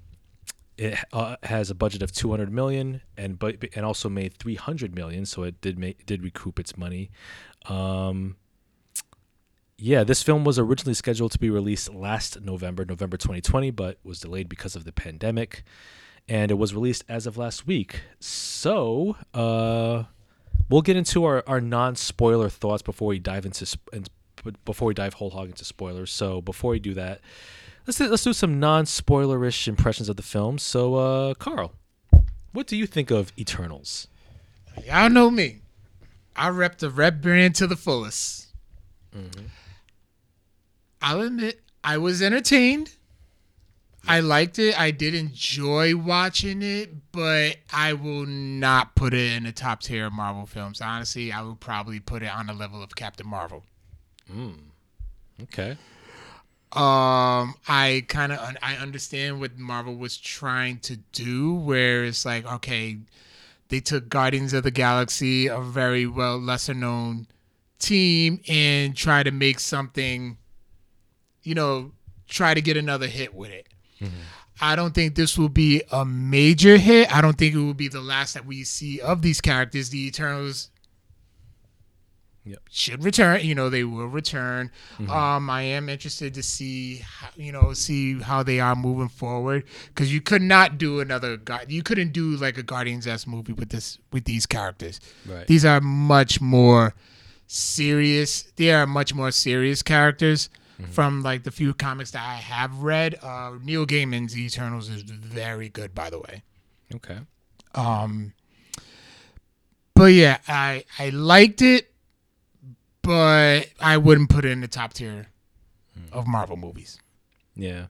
it uh, has a budget of 200 million and but and also made 300 million, so it did make did recoup its money. Um, yeah, this film was originally scheduled to be released last November, November 2020, but was delayed because of the pandemic and it was released as of last week. So, uh, we'll get into our, our non spoiler thoughts before we dive into sp- and before we dive whole hog into spoilers. So, before we do that, let's do, let's do some non spoilerish impressions of the film. So, uh, Carl, what do you think of Eternals?
Y'all know me. I rep the red brand to the fullest. I'll admit, I was entertained. I liked it. I did enjoy watching it, but I will not put it in the top tier of Marvel films. Honestly, I would probably put it on the level of Captain Marvel.
Okay.
Um, I kind of I understand what Marvel was trying to do, where it's like, okay, they took Guardians of the Galaxy, a very well lesser known team, and try to make something, you know, try to get another hit with it. I don't think this will be a major hit. I don't think it will be the last that we see of these characters. The Eternals
Yep.
should return. You know, they will return.
Mm-hmm.
Um, I am interested to see, how, you know, see how they are moving forward because you could not do another. You couldn't do like a Guardians S movie with this with these characters.
Right.
These are much more serious. They are much more serious characters
Mm-hmm.
from like the few comics that I have read. Uh, Neil Gaiman's Eternals is very good, by the way.
Okay.
Um, but yeah, I I liked it, but I wouldn't put it in the top tier of Marvel movies.
Yeah,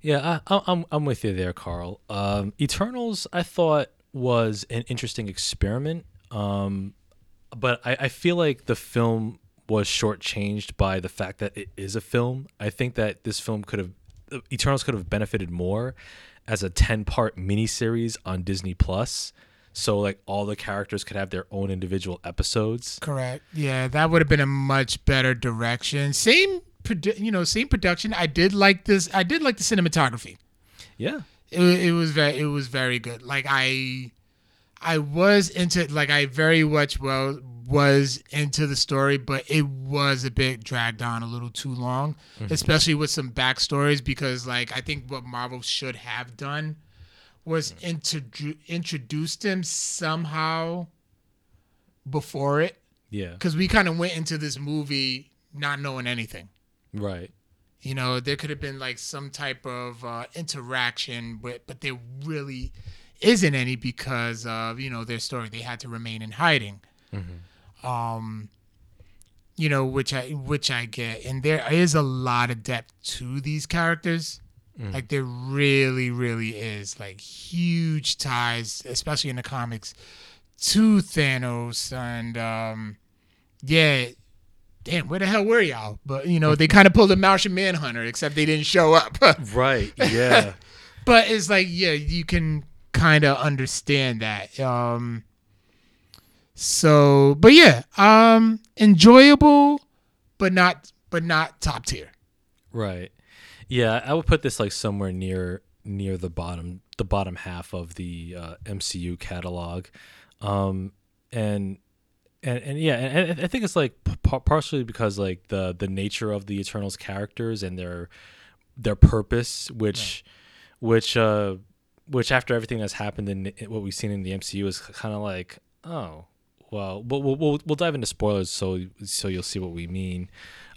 yeah, I, I- I'm I'm with you there, Carl. Um, Eternals, I thought was an interesting experiment, um, but I, I feel like the film was shortchanged by the fact that it is a film. I think that this film could have Eternals could have benefited more as a ten part miniseries on Disney Plus. So like all the characters could have their own individual episodes.
Correct. Yeah, that would have been a much better direction. Same, you know, same production. I did like this. I did like the cinematography.
Yeah.
it, it was very it was very good like i i was into like i very much well was into the story but it was a bit dragged on a little too long especially with some backstories because like i think what marvel should have done was introdu- introduce them somehow before it
Yeah.
because we kind of went into this movie not knowing anything
Right.
you know, there could have been like some type of uh, interaction, but but there really isn't any because of you know their story. They had to remain in hiding. Um, you know, which I which I get, and there is a lot of depth to these characters. Like there really, really is like huge ties, especially in the comics, to Thanos and um, yeah, damn, where the hell were y'all? But you know, they kind of pulled a Martian Manhunter, except they didn't show up.
Right. Yeah.
but it's like, yeah, you can kind of understand that. Um, so, but yeah, um, enjoyable, but not, but not top tier.
Right. Yeah, I would put this like somewhere near near the bottom the bottom half of the uh, MCU catalog, um, and and and yeah, and, I think it's like partially because like the the nature of the Eternals characters and their their purpose, which which uh which after everything that's happened and what we've seen in the MCU is kind of like oh well we'll, we'll we'll we'll dive into spoilers so so you'll see what we mean.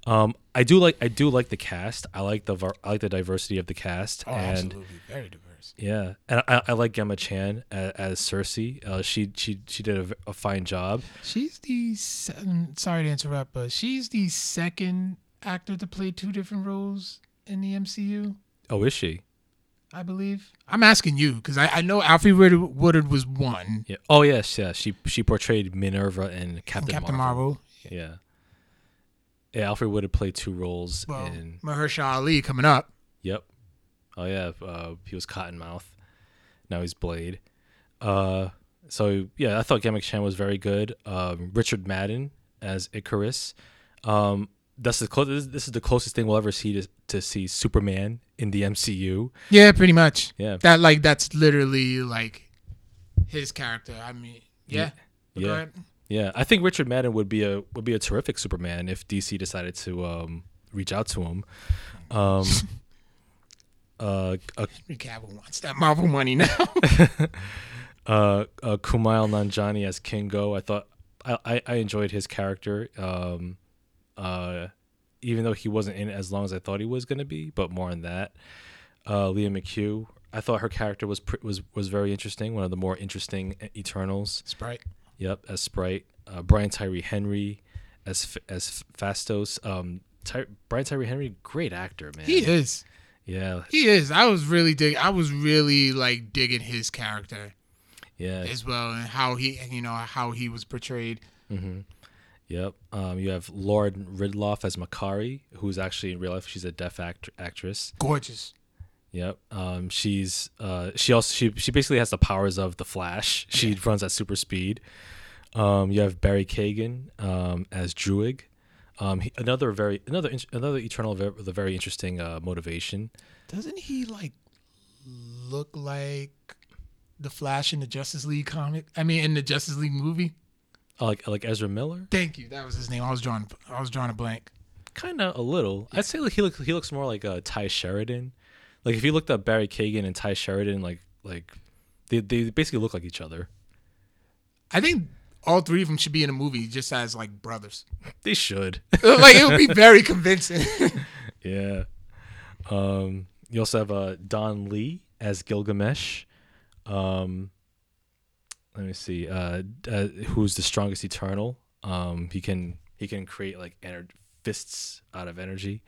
Um, I do like I do like the cast. I like the I like the diversity of the cast, Oh, and
very diverse.
yeah, and I, I like Gemma Chan as, as Sersi. Uh, she she she did a fine job.
She's the se- sorry to interrupt, but she's the second actor to play two different roles in the MCU.
Oh, is she?
I believe. I'm asking you because I, I know Alfred Woodard, Woodard was one.
Yeah. Oh yes, yeah. She she portrayed Minerva in Captain,
Captain
Marvel.
Marvel.
Yeah. Yeah, Alfred have played two roles
Well,
in.
Mahershala Ali coming up.
Yep. Oh yeah, uh, he was Cottonmouth. Now he's Blade. Uh, so yeah, I thought Gemma Chan was very good. Um, Richard Madden as Ikaris. Um, that's the clo- this, this is the closest thing we'll ever see to, to see Superman in the MCU.
Yeah, pretty much.
Yeah.
That like that's literally like his character. I mean, yeah.
Yeah. Yeah, I think Richard Madden would be a would be a terrific Superman if DC decided to um, reach out to him. Um, uh, uh,
Henry Cavill wants that Marvel money now.
uh, uh, Kumail Nanjiani as Kingo. I thought I, I, I enjoyed his character, um, uh, even though he wasn't in it as long as I thought he was going to be. But more on that. Uh, Lia McHugh. I thought her character was pr- was was very interesting. One of the more interesting Eternals.
Sprite.
Yep, as Sprite. Uh, Brian Tyree Henry as as Phastos. Um, Ty- Brian Tyree Henry, great actor, man.
He is.
Yeah,
He is. I was really dig. I was really like digging his character
yeah,
as well and how he, you know, how he was portrayed.
hmm Yep. Um, you have Lauren Ridloff as Makkari, who's actually in real life she's a deaf act- actress.
Gorgeous.
Yep. Um, she's uh, she also she she basically has the powers of the Flash. She runs at super speed. Um, you have Barry Keoghan um, as Druig. Um, he, another very another another Eternal with a very interesting uh, motivation.
Doesn't he like look like the Flash in the Justice League comic? I mean, in the Justice League movie.
Uh, like like Ezra Miller,
Thank you. That was his name. I was drawing. I was drawing a blank.
kind of a little. I'd say like he looks he looks more like uh, Tye Sheridan. Like if you looked up Barry Keoghan and Tye Sheridan, like like they they basically look like each other.
I think all three of them should be in a movie just as like brothers.
They should.
like it would be very convincing.
Yeah. Um, you also have uh, Don Lee as Gilgamesh. Um, let me see. Uh, uh, who's the strongest Eternal? Um, he can he can create like ener- fists out of energy.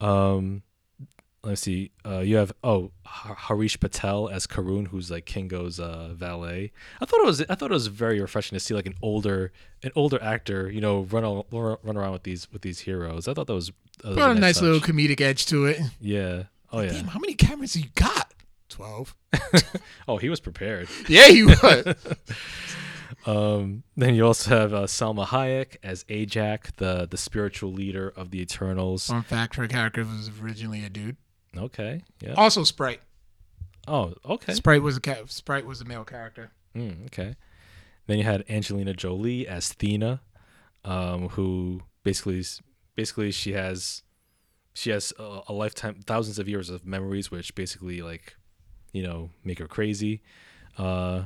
Um, let's see. Uh, you have oh Harish Patel as Karun, who's like Kingo's uh, valet. I thought it was I thought it was very refreshing to see like an older an older actor, you know, run al- run around with these with these heroes. I thought that was, that was
a nice
touch.
little comedic edge to it.
Yeah. Oh yeah.
Damn, how many cameras do you got? Twelve.
Oh, he was prepared.
Yeah, you was.
Um, then you also have uh, Salma Hayek as Ajak, the the spiritual leader of the Eternals.
Fun fact: her character was originally a dude.
Okay. Yeah.
Also, Sprite.
Oh, okay.
Sprite was a ca- Sprite was a male character.
Mm, okay. Then you had Angelina Jolie as Thena, um, who basically basically she has she has a, a lifetime thousands of years of memories, which basically like you know make her crazy. Uh,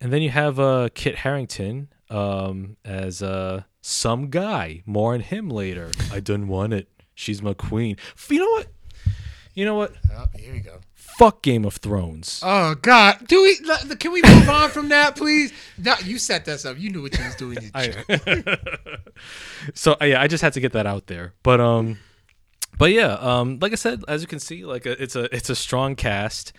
and then you have uh, Kit Harington um, as uh, some guy. More on him later. I done want it. She's my queen. You know what? You know what?
Oh, here we go.
Fuck Game of Thrones.
Oh God, do we? Can we move on from that, please? No, you set this up. You knew what you was doing. You jerk.
so uh, yeah, I just had to get that out there. But um, but yeah, um, like I said, as you can see, like a, it's a it's a strong cast,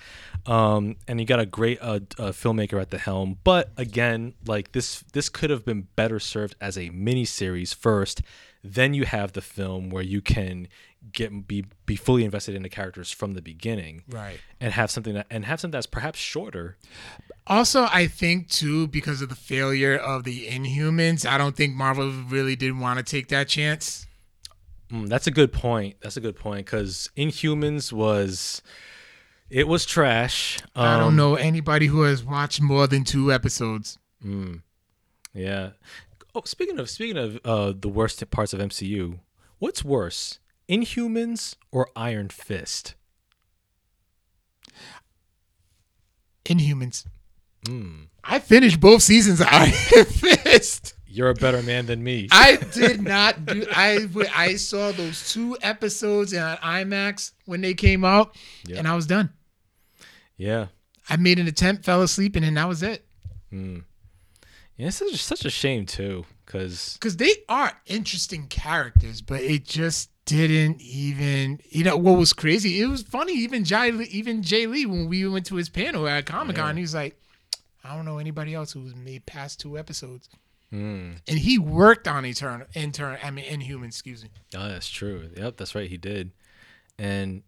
um, and you got a great uh, uh, filmmaker at the helm. But again, like this this could have been better served as a mini series first. Then you have the film where you can get be be fully invested in the characters from the beginning,
Right.
and have something that and have something that's perhaps shorter.
Also, I think too because of the failure of the Inhumans, I don't think Marvel really did want to take that chance.
Mm, that's a good point. That's a good point because Inhumans was it was trash.
I
Um,
don't know anybody who has watched more than two episodes.
Yeah. Oh, speaking of speaking of uh, the worst parts of MCU, what's worse, Inhumans or Iron Fist?
Inhumans.
Hmm.
I finished both seasons of Iron Fist.
You're a better man than me.
I did not do. I I saw those two episodes on IMAX when they came out,
Yeah.
and I was done.
yeah.
I made an attempt, fell asleep, and then that was it. Hmm.
Yeah, it's such, such a shame too, because
Because they are interesting characters, but it just didn't even. You know what was crazy? It was funny. Even Jae, Lee- even Jae Lee, when we went to his panel at Comic Con, he was like, "I don't know anybody else who's made past two episodes." Mm. And he worked on Eternal, Intern, I mean, Inhuman, excuse me.
oh, that's true. Yep, that's right. He did, and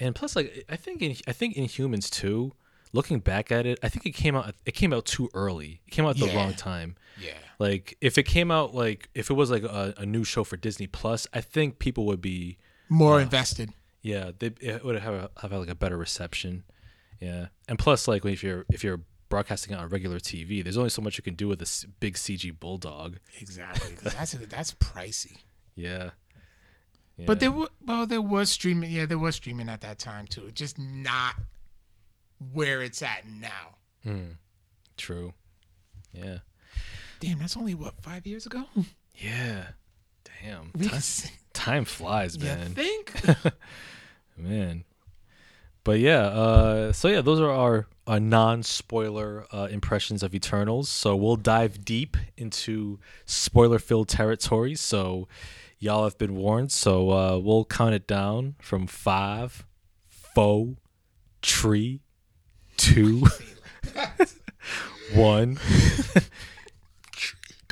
and plus, like I think in I think Inhumans too. Looking back at it, I think it came out it came out too early. It came out at the
Yeah.
wrong time.
Yeah.
Like if it came out like if it was like a, a new show for Disney Plus, I think people would be
More invested.
yeah they it would have a, have like a better reception. Yeah, and plus like if you're if you're broadcasting it on regular TV, there's only so much you can do with this big CG bulldog.
Exactly. that's that's pricey.
Yeah. yeah.
But there was well, there was streaming. Yeah, there was streaming at that time too. Just not where it's at now. Hmm.
true. Yeah.
Damn, that's only what five years ago.
Yeah. Damn. Time, time flies,
you
man.
think?
man. But yeah, uh, so yeah, those are our, our non-spoiler uh, impressions of Eternals. So we'll dive deep into spoiler-filled territory. So y'all have been warned. So uh, we'll count it down from five, four, three, two, one.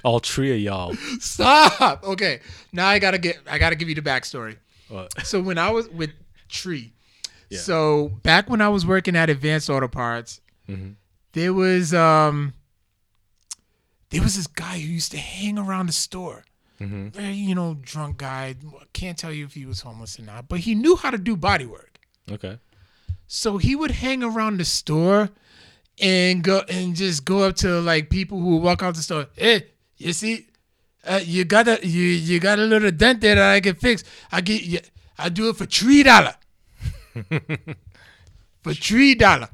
All three of y'all.
Stop. Okay. Now I gotta get. I gotta give you the backstory.
What?
So when I was with Tree,
Yeah.
so back when I was working at Advanced Auto Parts,
Mhm.
there was um, there was this guy who used to hang around the store.
Mhm.
Very, you know, drunk guy. Can't tell you if he was homeless or not, but he knew how to do body work.
Okay.
So he would hang around the store and go and just go up to like people who walk out the store. Hey, you see, uh, you got a you you got a little dent there that I can fix. I get you. I do it for three dollar. for three dollar.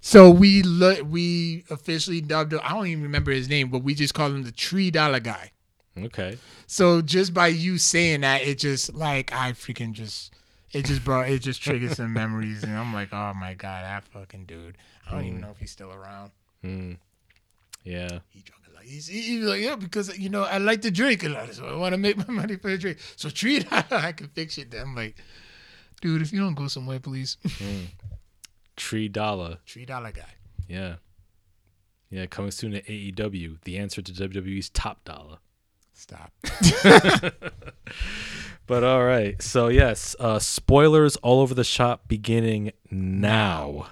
So we lo- we officially dubbed him. I don't even remember his name, but we just called him the three dollar guy.
Okay.
So just by you saying that, it just like I freaking just it just brought it just triggered some memories, and I'm like, oh my god, that fucking dude. I don't even know if he's still around.
Mm. Yeah.
He drunk a lot. He's, he's like, yeah, because you know I like to drink a lot, so I want to make my money for the drink. So treat I can fix it. I'm like, dude, if you don't go somewhere, please.
Tree dollar.
Tree Dollar guy.
Yeah. Yeah. Coming soon to AEW. The answer to WWE's top dollar.
Stop.
But all right. So yes, uh, spoilers all over the shop beginning now.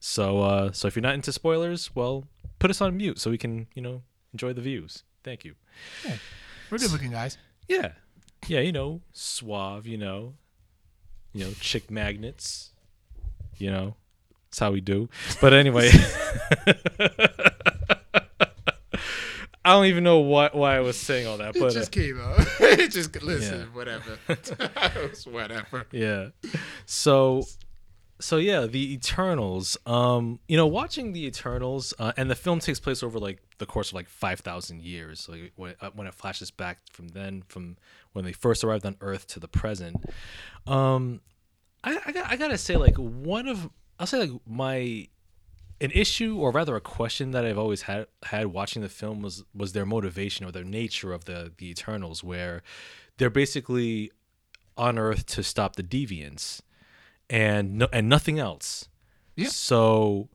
So uh, so if you're not into spoilers, well, put us on mute so we can you know enjoy the views. Thank you.
We're good looking guys.
Yeah. Yeah. You know, suave. You know. You know, chick magnets. You know, that's how we do. But anyway. I don't even know what why I was saying all that,
It
but uh,
just came out. it just listen,
Yeah.
whatever. it was whatever.
yeah so so yeah the eternals. Um you know watching the eternals uh, and the film takes place over like the course of like 5000 years like when, uh, when it flashes back from then from when they first arrived on earth to the present. Um i i, I gotta say like one of i'll say like my an issue or rather a question that i've always had had watching the film was was their motivation or their nature of the the eternals where they're basically on Earth to stop the deviants, and no, and nothing else.
Yeah.
So,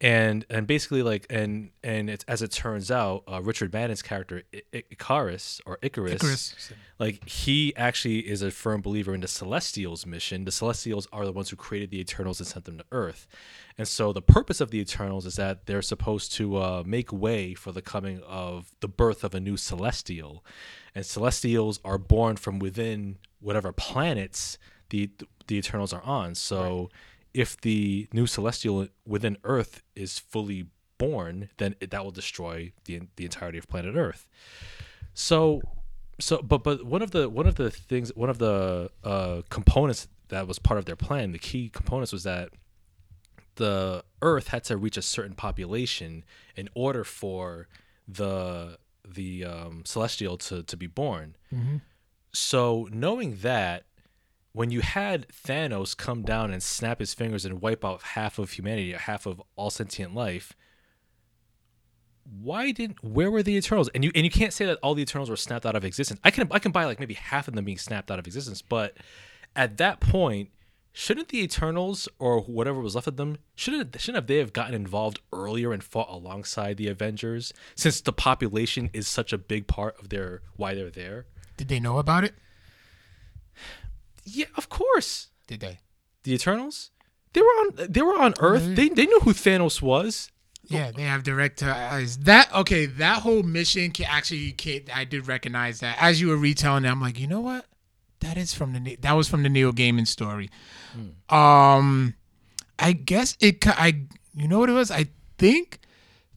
and and basically like and and it's as it turns out, uh, Richard Madden's character I- I- Icarus or Icarus,
Icarus.
like he actually is a firm believer in the Celestials mission. The Celestials are the ones who created the Eternals and sent them to Earth, and so the purpose of the Eternals is that they're supposed to uh, make way for the coming of the birth of a new Celestial, and Celestials are born from within whatever planets the the Eternals are on. So, if the new Celestial within Earth is fully born, then it, that will destroy the the entirety of planet Earth. So, so but but one of the one of the things one of the uh, components that was part of their plan, the key components was that the Earth had to reach a certain population in order for the the um, celestial to to be born. So knowing that, when you had Thanos come down and snap his fingers and wipe out half of humanity, half of all sentient life, why didn't where were the Eternals? And you and you can't say that all the Eternals were snapped out of existence. I can I can buy like maybe half of them being snapped out of existence, but at that point, shouldn't the Eternals or whatever was left of them shouldn't shouldn't have they have gotten involved earlier and fought alongside the Avengers since the population is such a big part of their why they're there?
Did they know about it?
Yeah, of course.
Did they?
The Eternals? They were on they were on Earth. They they knew who Thanos was.
Yeah, they have direct eyes. That okay? That whole mission can actually can I did recognize that as you were retelling it. I'm like, you know what? That is from the that was from the Neil Gaiman story. Um, I guess it. I you know what it was? I think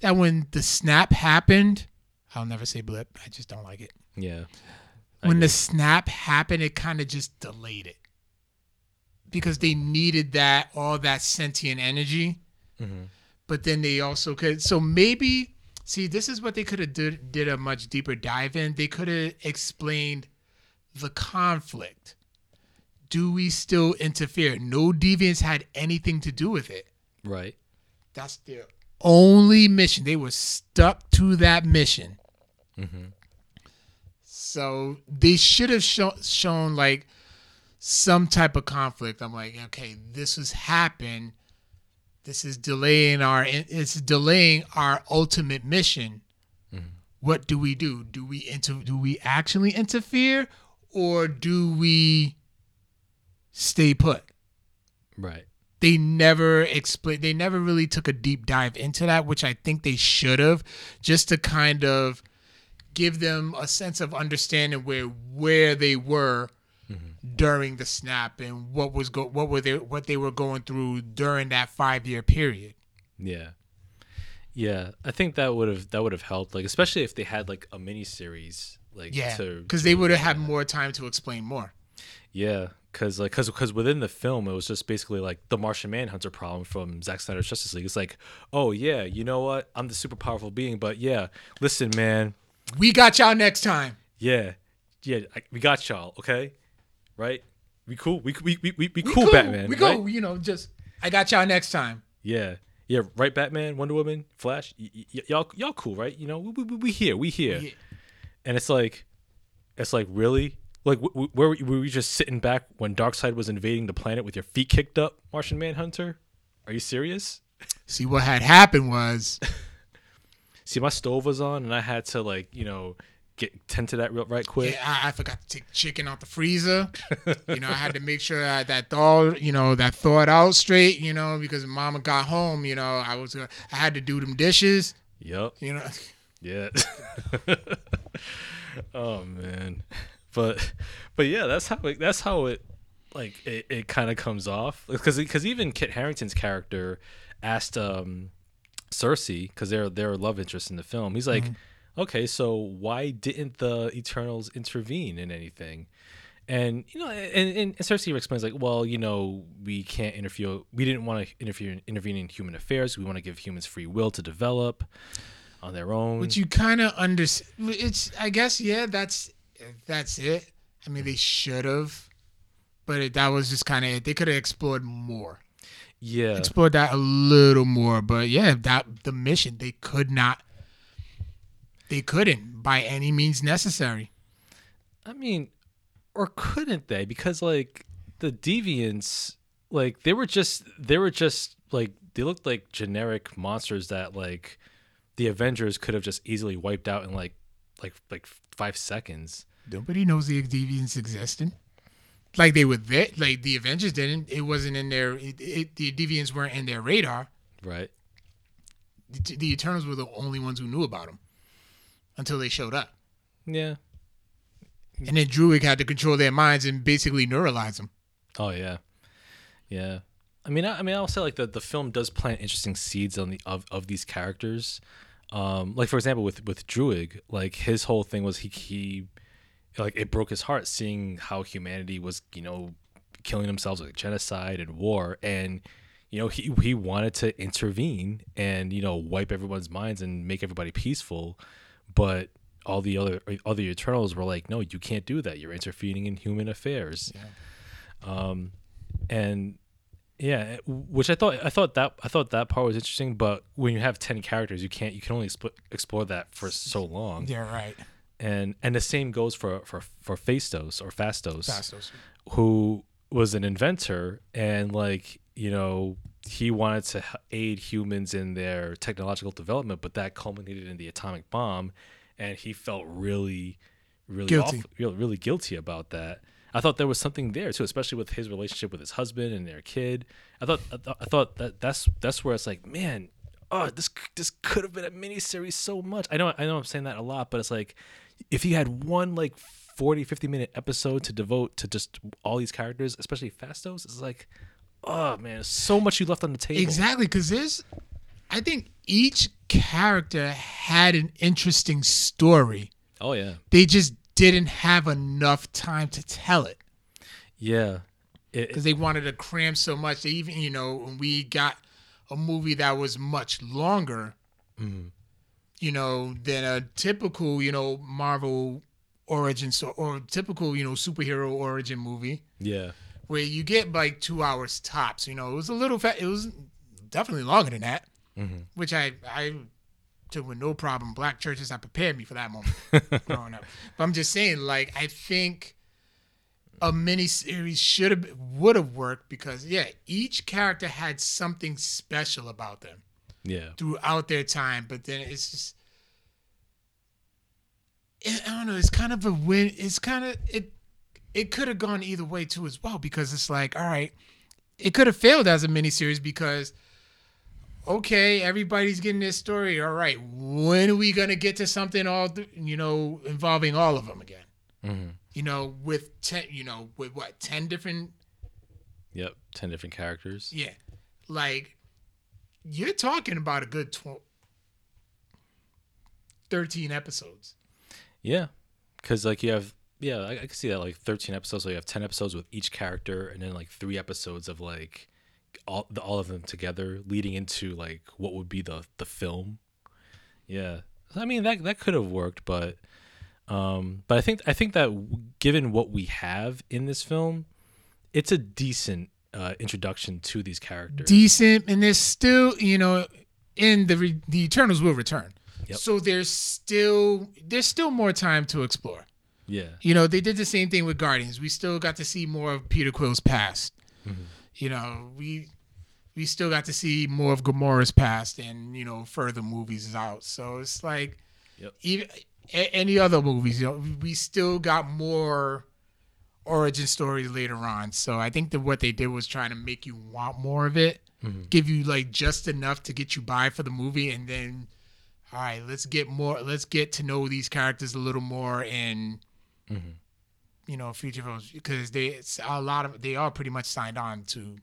that when the snap happened, I'll never say blip. I just don't like it.
Yeah.
When the snap happened, it kind of just delayed it because they needed that all that sentient energy.
Mm-hmm.
But then they also could. So maybe see, this is what they could have did, did a much deeper dive in. They could have explained the conflict. Do we still interfere? No deviants had anything to do with it.
Right.
That's their only mission. They were stuck to that mission. So they should have show, shown like some type of conflict. I'm like, okay, this has happened. This is delaying our it's delaying our ultimate mission. Mm-hmm. what do we do? Do we inter- do we actually interfere or do we stay put?
Right.
They never explain they never really took a deep dive into that, which I think they should have just to kind of give them a sense of understanding where where they were during the snap and what was go what were they what they were going through during that 5 year period.
Yeah. Yeah, I think that would have that would have helped, like especially if they had like a mini series, like
Yeah, because they would have had more time to explain more.
Yeah, because like because because within the film it was just basically like the Martian Manhunter problem from Zack Snyder's Justice League. It's like, oh yeah, you know what? I'm the super powerful being, but yeah, listen, man,
We got y'all next time.
yeah, yeah, I, we got y'all, okay, right? We cool, we we we we, we cool, Batman,
We
right?
go. You know, just I got y'all next time.
Yeah, yeah, right, Batman, Wonder Woman, Flash, y- y- y'all y'all cool, right? You know, we we, we- we here, we here,
Yeah.
and it's like, it's like really. Like, w- where were were you just sitting back when Darkseid was invading the planet with your feet kicked up, Martian Manhunter? Are you serious?
See what had happened was
See, my stove was on, and I had to like, you know, get tend to that real right quick.
yeah, I, I forgot to take chicken out the freezer. you know, I had to make sure I, that thawed, you know, that thawed out straight. You know, because Mama got home. You know, I was uh, I had to do them dishes.
Yep.
You know,
Yeah. oh man. But but yeah, that's how it, that's how it like it, it kind of comes off because because even Kit Harington's character asked um Sersi because they're they're a love interest in the film. He's like, mm-hmm. okay, so why didn't the Eternals intervene in anything? And you know, and, and Sersi explains like, well, you know, we can't interfere. We didn't want to interfere intervene in human affairs. We want to give humans free will to develop on their own.
But you kind of understand. It's I guess yeah. That's that's it. I mean, they should have, but it, that was just kind of it. They could have explored more,
yeah,
explored that a little more. But yeah, that the mission they could not. They couldn't by any means necessary.
I mean, or couldn't they? Because like the deviants, like they were just they were just like they looked like generic monsters that like the Avengers could have just easily wiped out in like like like five seconds.
Nobody knows the deviants existed. Like they were there. Like the Avengers didn't. It wasn't in their. It, it, the deviants weren't in their radar.
Right.
The, the Eternals were the only ones who knew about them until they showed up.
Yeah.
And then Druig had to control their minds and basically neuralize them.
Oh yeah. Yeah. I mean, I, I mean, I'll say like the, the film does plant interesting seeds on the of, of these characters. Um, like for example, with with Druig, like his whole thing was he he, like it broke his heart seeing how humanity was you know killing themselves with genocide and war, and you know he he wanted to intervene and you know wipe everyone's minds and make everybody peaceful, but all the other other Eternals were like, no, you can't do that. You're interfering in human affairs. yeah. Um, and yeah, which I thought I thought that I thought that part was interesting. But when you have ten characters, you can't you can only expl- explore that for so long.
Yeah, right.
And and the same goes for for for Phastos or Phastos,
Phastos.
who was an inventor and like you know he wanted to aid humans in their technological development, but that culminated in the atomic bomb, and he felt really really
Guilty.
awful- really, really guilty about that. I thought there was something there too, especially with his relationship with his husband and their kid. I thought I thought, I thought that that's that's where it's like, man, oh, this this could have been a miniseries so much. I know I know I'm saying that a lot, but it's like if you had one like 40 50 minute episode to devote to just all these characters, especially Phastos, it's like, oh man, so much you left on the table.
Exactly, because there's, I think each character had an interesting story.
Oh yeah.
They just didn't have enough time to tell it
Yeah.
Because they wanted to cram so much. They even, you know, when we got a movie that was much longer, mm-hmm. You know, than a typical, you know, Marvel origin so or typical, you know, superhero origin movie.
yeah.
where you get like two hours tops. You know, it was a little fat. It was definitely longer than that, mm-hmm. which I I took with no problem. Black churches have prepared me for that moment growing up. But I'm just saying, like, I think a mini series should have would have worked because yeah, each character had something special about them
Yeah.
throughout their time. But then it's just I don't know. It's kind of a win. It's kind of it. It could have gone either way too as well because it's like, all right, it could have failed as a miniseries because, okay, everybody's getting this story. All right, when are we gonna get to something all th- you know involving all of them again?
Mm-hmm.
You know, with ten, you know, with what ten different
Yep, ten different characters.
Yeah. Like you're talking about a good tw- 13 episodes.
Yeah, because like you have yeah, I, I can see that like thirteen episodes. So you have ten episodes with each character, and then like three episodes of like all the, all of them together, leading into like what would be the the film. Yeah, I mean that that could have worked, but um, but I think I think that given what we have in this film, it's a decent uh, introduction to these characters.
Decent and there's still, you know, in the re- the Eternals will return.
Yep.
So there's still there's still more time to explore.
yeah,
You know, they did the same thing with Guardians. We still got to see more of Peter Quill's past. You know, we we still got to see more of Gamora's past and, you know, further movies out. So it's like
Yep.
even a- any other movies, you know, we still got more origin stories later on. So I think that what they did was trying to make you want more of it, give you like just enough to get you by for the movie, and then, all right, let's get more, let's get to know these characters a little more in, you know, future films because they it's a lot of they are pretty much signed on to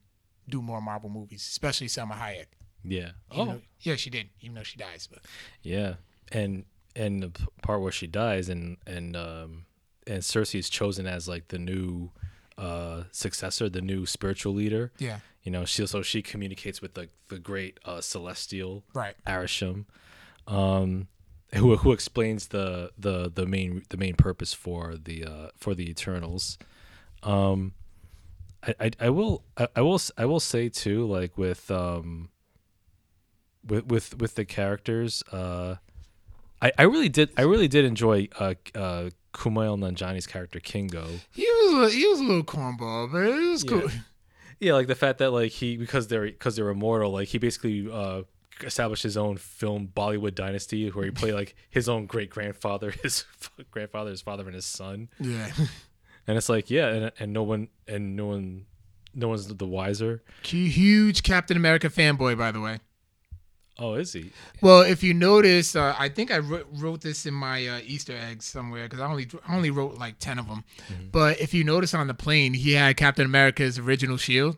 do more Marvel movies, especially Salma Hayek.
yeah.
Even
Oh,
though- yeah, she did, even though she dies, but
Yeah, and and the part where she dies and and um and Sersi is chosen as like the new uh successor, the new spiritual leader.
yeah,
You know, she so she communicates with the the great uh celestial
right.
Arishem, um, who who explains the the the main the main purpose for the uh for the Eternals. Um, I I, I will I, I will I will say too like with um with with with the characters uh I, I really did I really did enjoy uh uh Kumail Nanjiani's character Kingo.
He was a, he was a little cornball, but it was cool.
Yeah, like the fact that like he because they're because they're immortal, like he basically uh established his own film Bollywood dynasty where he played like his own great grandfather, his grandfather, his father, and his son.
Yeah.
And it's like yeah, and and no one and no one no one's the wiser.
Huge Captain America fanboy, by the way.
Oh, is he?
Well, if you notice, uh, I think I wrote, wrote this in my uh, Easter eggs somewhere because I only I only wrote like ten of them. But if you notice on the plane, he had Captain America's original shield,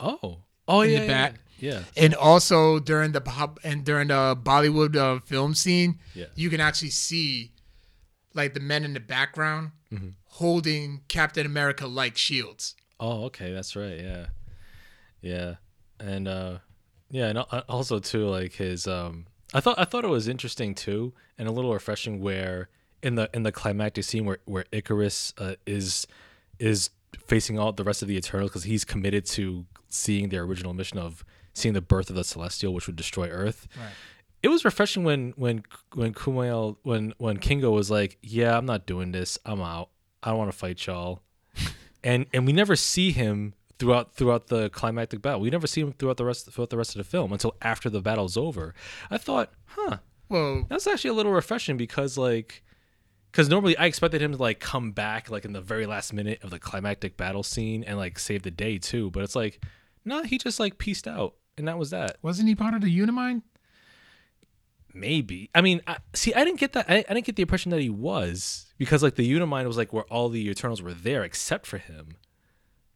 Oh, oh
In the
yeah, yeah,
back.
yeah.
and also during the pop and during the Bollywood uh, film scene,
Yeah.
you can actually see like the men in the background holding Captain America like shields.
Oh, okay, that's right. Yeah, yeah, and uh, yeah, and also too, like his um, I thought I thought it was interesting too, and a little refreshing where in the in the climactic scene where where Ikaris uh, is is facing all the rest of the Eternals because he's committed to seeing their original mission of seeing the birth of the Celestial, which would destroy Earth.
Right.
It was refreshing when when when Kumail when when Kingo was like, "Yeah, I'm not doing this. I'm out. I don't want to fight y'all." and and we never see him throughout throughout the climactic battle. We never see him throughout the rest throughout the rest of the film until after the battle's over. I thought, huh,
Well,
that's actually a little refreshing because like because normally I expected him to like come back like in the very last minute of the climactic battle scene and like save the day too. But it's like, no, he just like pieced out and that was that.
wasn't he part of the Unimind?
Maybe. I mean, I, see, I didn't get that. I, I didn't get the impression that he was because like the Unimind was like where all the Eternals were there except for him.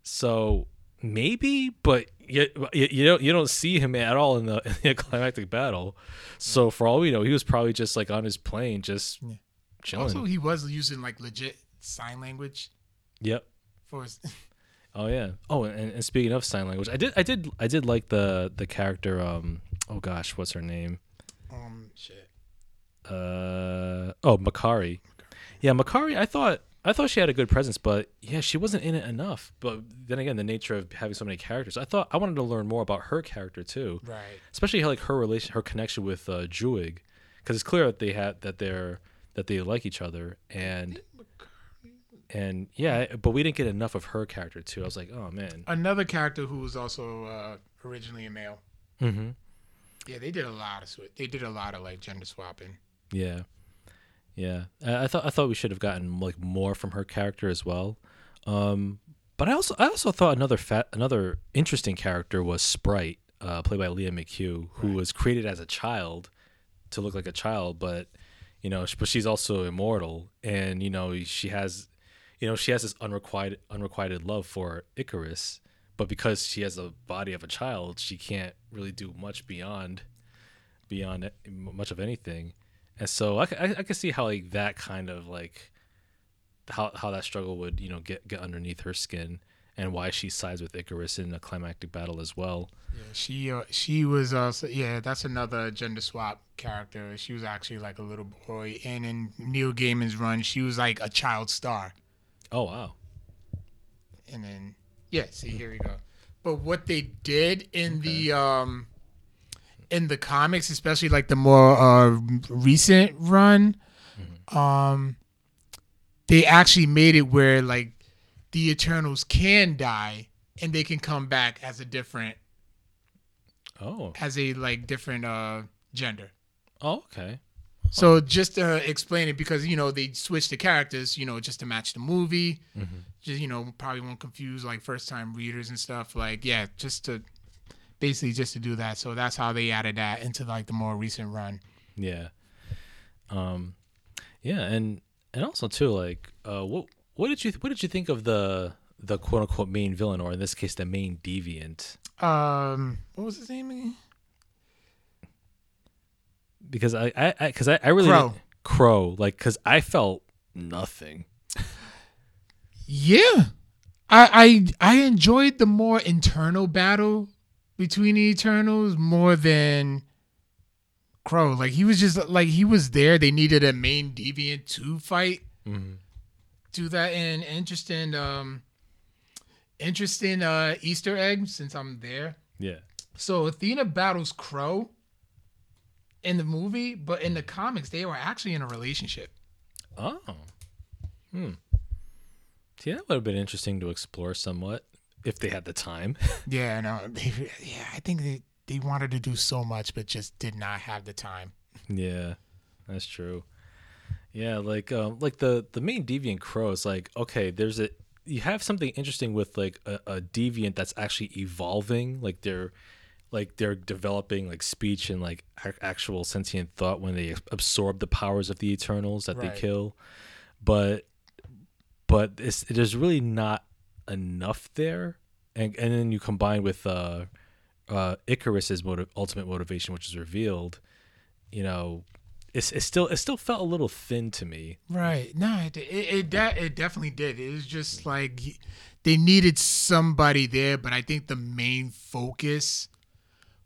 So maybe, but you, you, you don't you don't see him at all in the, in the climactic battle. So for all we know, he was probably just like on his plane, just chilling.
Also, he was using like legit sign language
yep.
for his.
Oh yeah. Oh, and, and speaking of sign language, I did I did I did like the the character. Um. Oh gosh, what's her name?
um shit.
uh oh Makkari. Yeah, Makkari. I thought I thought she had a good presence, but yeah, she wasn't in it enough. But then again, the nature of having so many characters, I thought I wanted to learn more about her character too,
Right.
especially how, like her relation, her connection with uh, Druig, because it's clear that they had that they're that they like each other, and and yeah, but we didn't get enough of her character too. I was like, oh man.
Another character who was also uh, originally a male.
Mm-hmm.
Yeah, they did a lot of sw- they did a lot of like gender swapping.
Yeah. Yeah, I, I thought I thought we should have gotten like more from her character as well. Um, but I also I also thought another fat another interesting character was Sprite, uh, played by Lia McHugh, who
Right.
was created as a child to look like a child, but you know, but she's also immortal, and you know she has, you know, she has this unrequited unrequited love for Ikaris, but because she has a body of a child, she can't really do much beyond beyond much of anything, and so I I can see how like that kind of like how how that struggle would you know get get underneath her skin and why she sides with Ikaris in a climactic battle as well.
Yeah, she uh, she was uh yeah that's another gender swap character. She was actually like a little boy, and in Neil Gaiman's run, she was like a child star.
Oh wow.
And then yeah, see here we go. But what they did in the um in the comics, especially like the more uh recent run, um they actually made it where like the Eternals can die and they can come back as a different
Oh.
as a like different uh gender.
Oh okay.
So just to explain it, because you know they switched the characters, you know, just to match the movie. Just you know, probably won't confuse like first time readers and stuff. Like yeah, just to basically just to do that. So that's how they added that into like the more recent run.
Yeah. Um yeah, and and also too like uh what what did you what did you think of the the quote unquote main villain or in this case the main deviant?
Um, what was his name again?
Because I I I cuz I, I really
Crow.
Crow like cuz I felt nothing.
Yeah, I I I enjoyed the more internal battle between the Eternals more than Crow. Like he was just like he was there. They needed a main deviant to fight.
Mhm.
Do that in interesting um interesting uh Easter egg since I'm there.
Yeah.
So Athena battles Crow in the movie, but in the comics they were actually in a relationship.
Oh. Hmm. See, that would have been interesting to explore somewhat if they had the time.
Yeah, no, they, yeah, I think they they wanted to do so much, but just did not have the time.
Yeah, that's true. Yeah, like um, like the the main deviant crow is like okay, there's a you have something interesting with like a, a deviant that's actually evolving, like they're like they're developing like speech and like actual sentient thought when they absorb the powers of the Eternals that
Right.
they kill, but but it's, there's really not enough there, and and then you combine with uh, uh, Ikaris's motiv- ultimate motivation, which is revealed, you know, it's, it still it still felt a little thin to me.
Right? No, it it it, de- it definitely did. It was just like they needed somebody there, but I think the main focus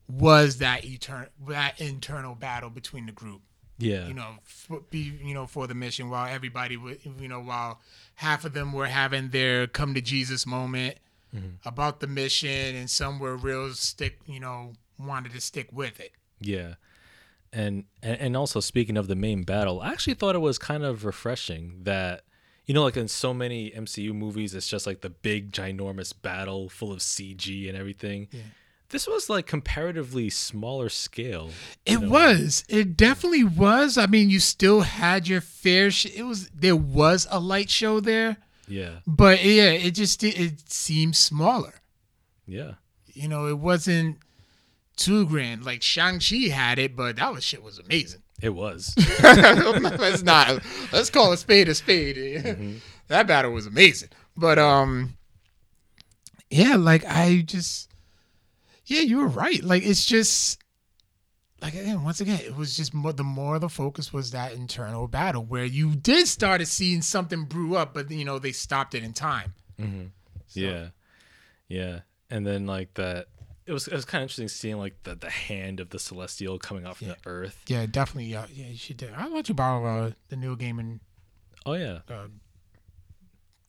was that etern- that internal battle between the group.
Yeah,
you know, for, be you know for the mission while everybody would you know while half of them were having their come to Jesus moment mm-hmm. about the mission and some were real stick you know wanted to stick with it.
yeah, and, and and also speaking of the main battle, I actually thought it was kind of refreshing that you know, like in so many MCU movies, it's just like the big ginormous battle full of CG and everything.
Yeah.
This was like comparatively smaller scale.
It was. It definitely was. I mean, you still had your fair. Sh- it was. There was a light show there,
Yeah,
but yeah, it just it, it seemed smaller.
yeah,
You know, it wasn't too grand. Like Shang Chi had it, but that was shit was amazing.
it was.
let's not. Let's call a spade a spade. that battle was amazing. But um, yeah, like I just, yeah, you were right. Like it's just, like again, once again, it was just more. The more the focus was that internal battle where you did started seeing something brew up, but you know they stopped it in time.
Yeah, yeah, and then like that, it was it was kind of interesting seeing like the the hand of the celestial coming off from the earth.
Yeah, definitely. Uh, yeah, you should. Do. I'll let you borrow uh, the game and.
Oh yeah,
uh,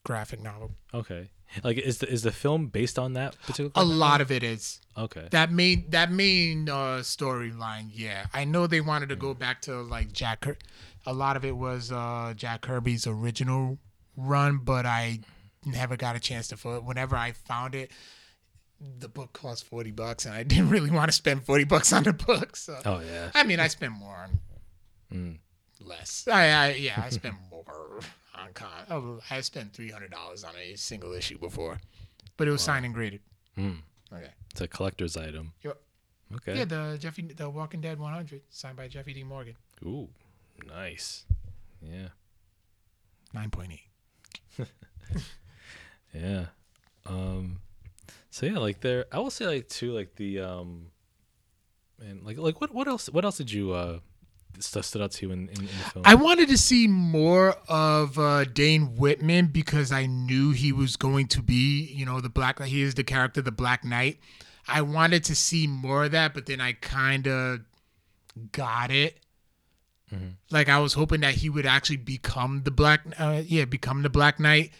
graphic novel.
okay. Like is the is the film based on that particular?
A lot of it is.
Okay.
that main that main uh storyline yeah i know they wanted to go back to like jack Kir- a lot of it was uh jack kirby's original run but i never got a chance to fill it whenever i found it the book cost 40 bucks and i didn't really want to spend 40 bucks on the book so
Oh yeah.
i mean i spent more on less. I, I yeah, I spent more on con. oh, I spent three hundred dollars on a single issue before, but it was signed and graded.
Hmm.
Okay.
It's a collector's item.
Yep.
Okay.
Yeah, the Jeffy, the Walking Dead 100, signed by Jeffy D. Morgan.
Ooh, nice. Yeah.
Nine point eight.
Yeah. Um so yeah, like there I will say like too like the um and like like what what else what else did you uh st- stood out to you in, in, in the film?
I wanted to see more of uh, Dane Whitman because I knew he was going to be, you know, the Black. He is the character, the Black Knight. I wanted to see more of that, but then I kind of got it. Like I was hoping that he would actually become the Black, uh, yeah, become the Black Knight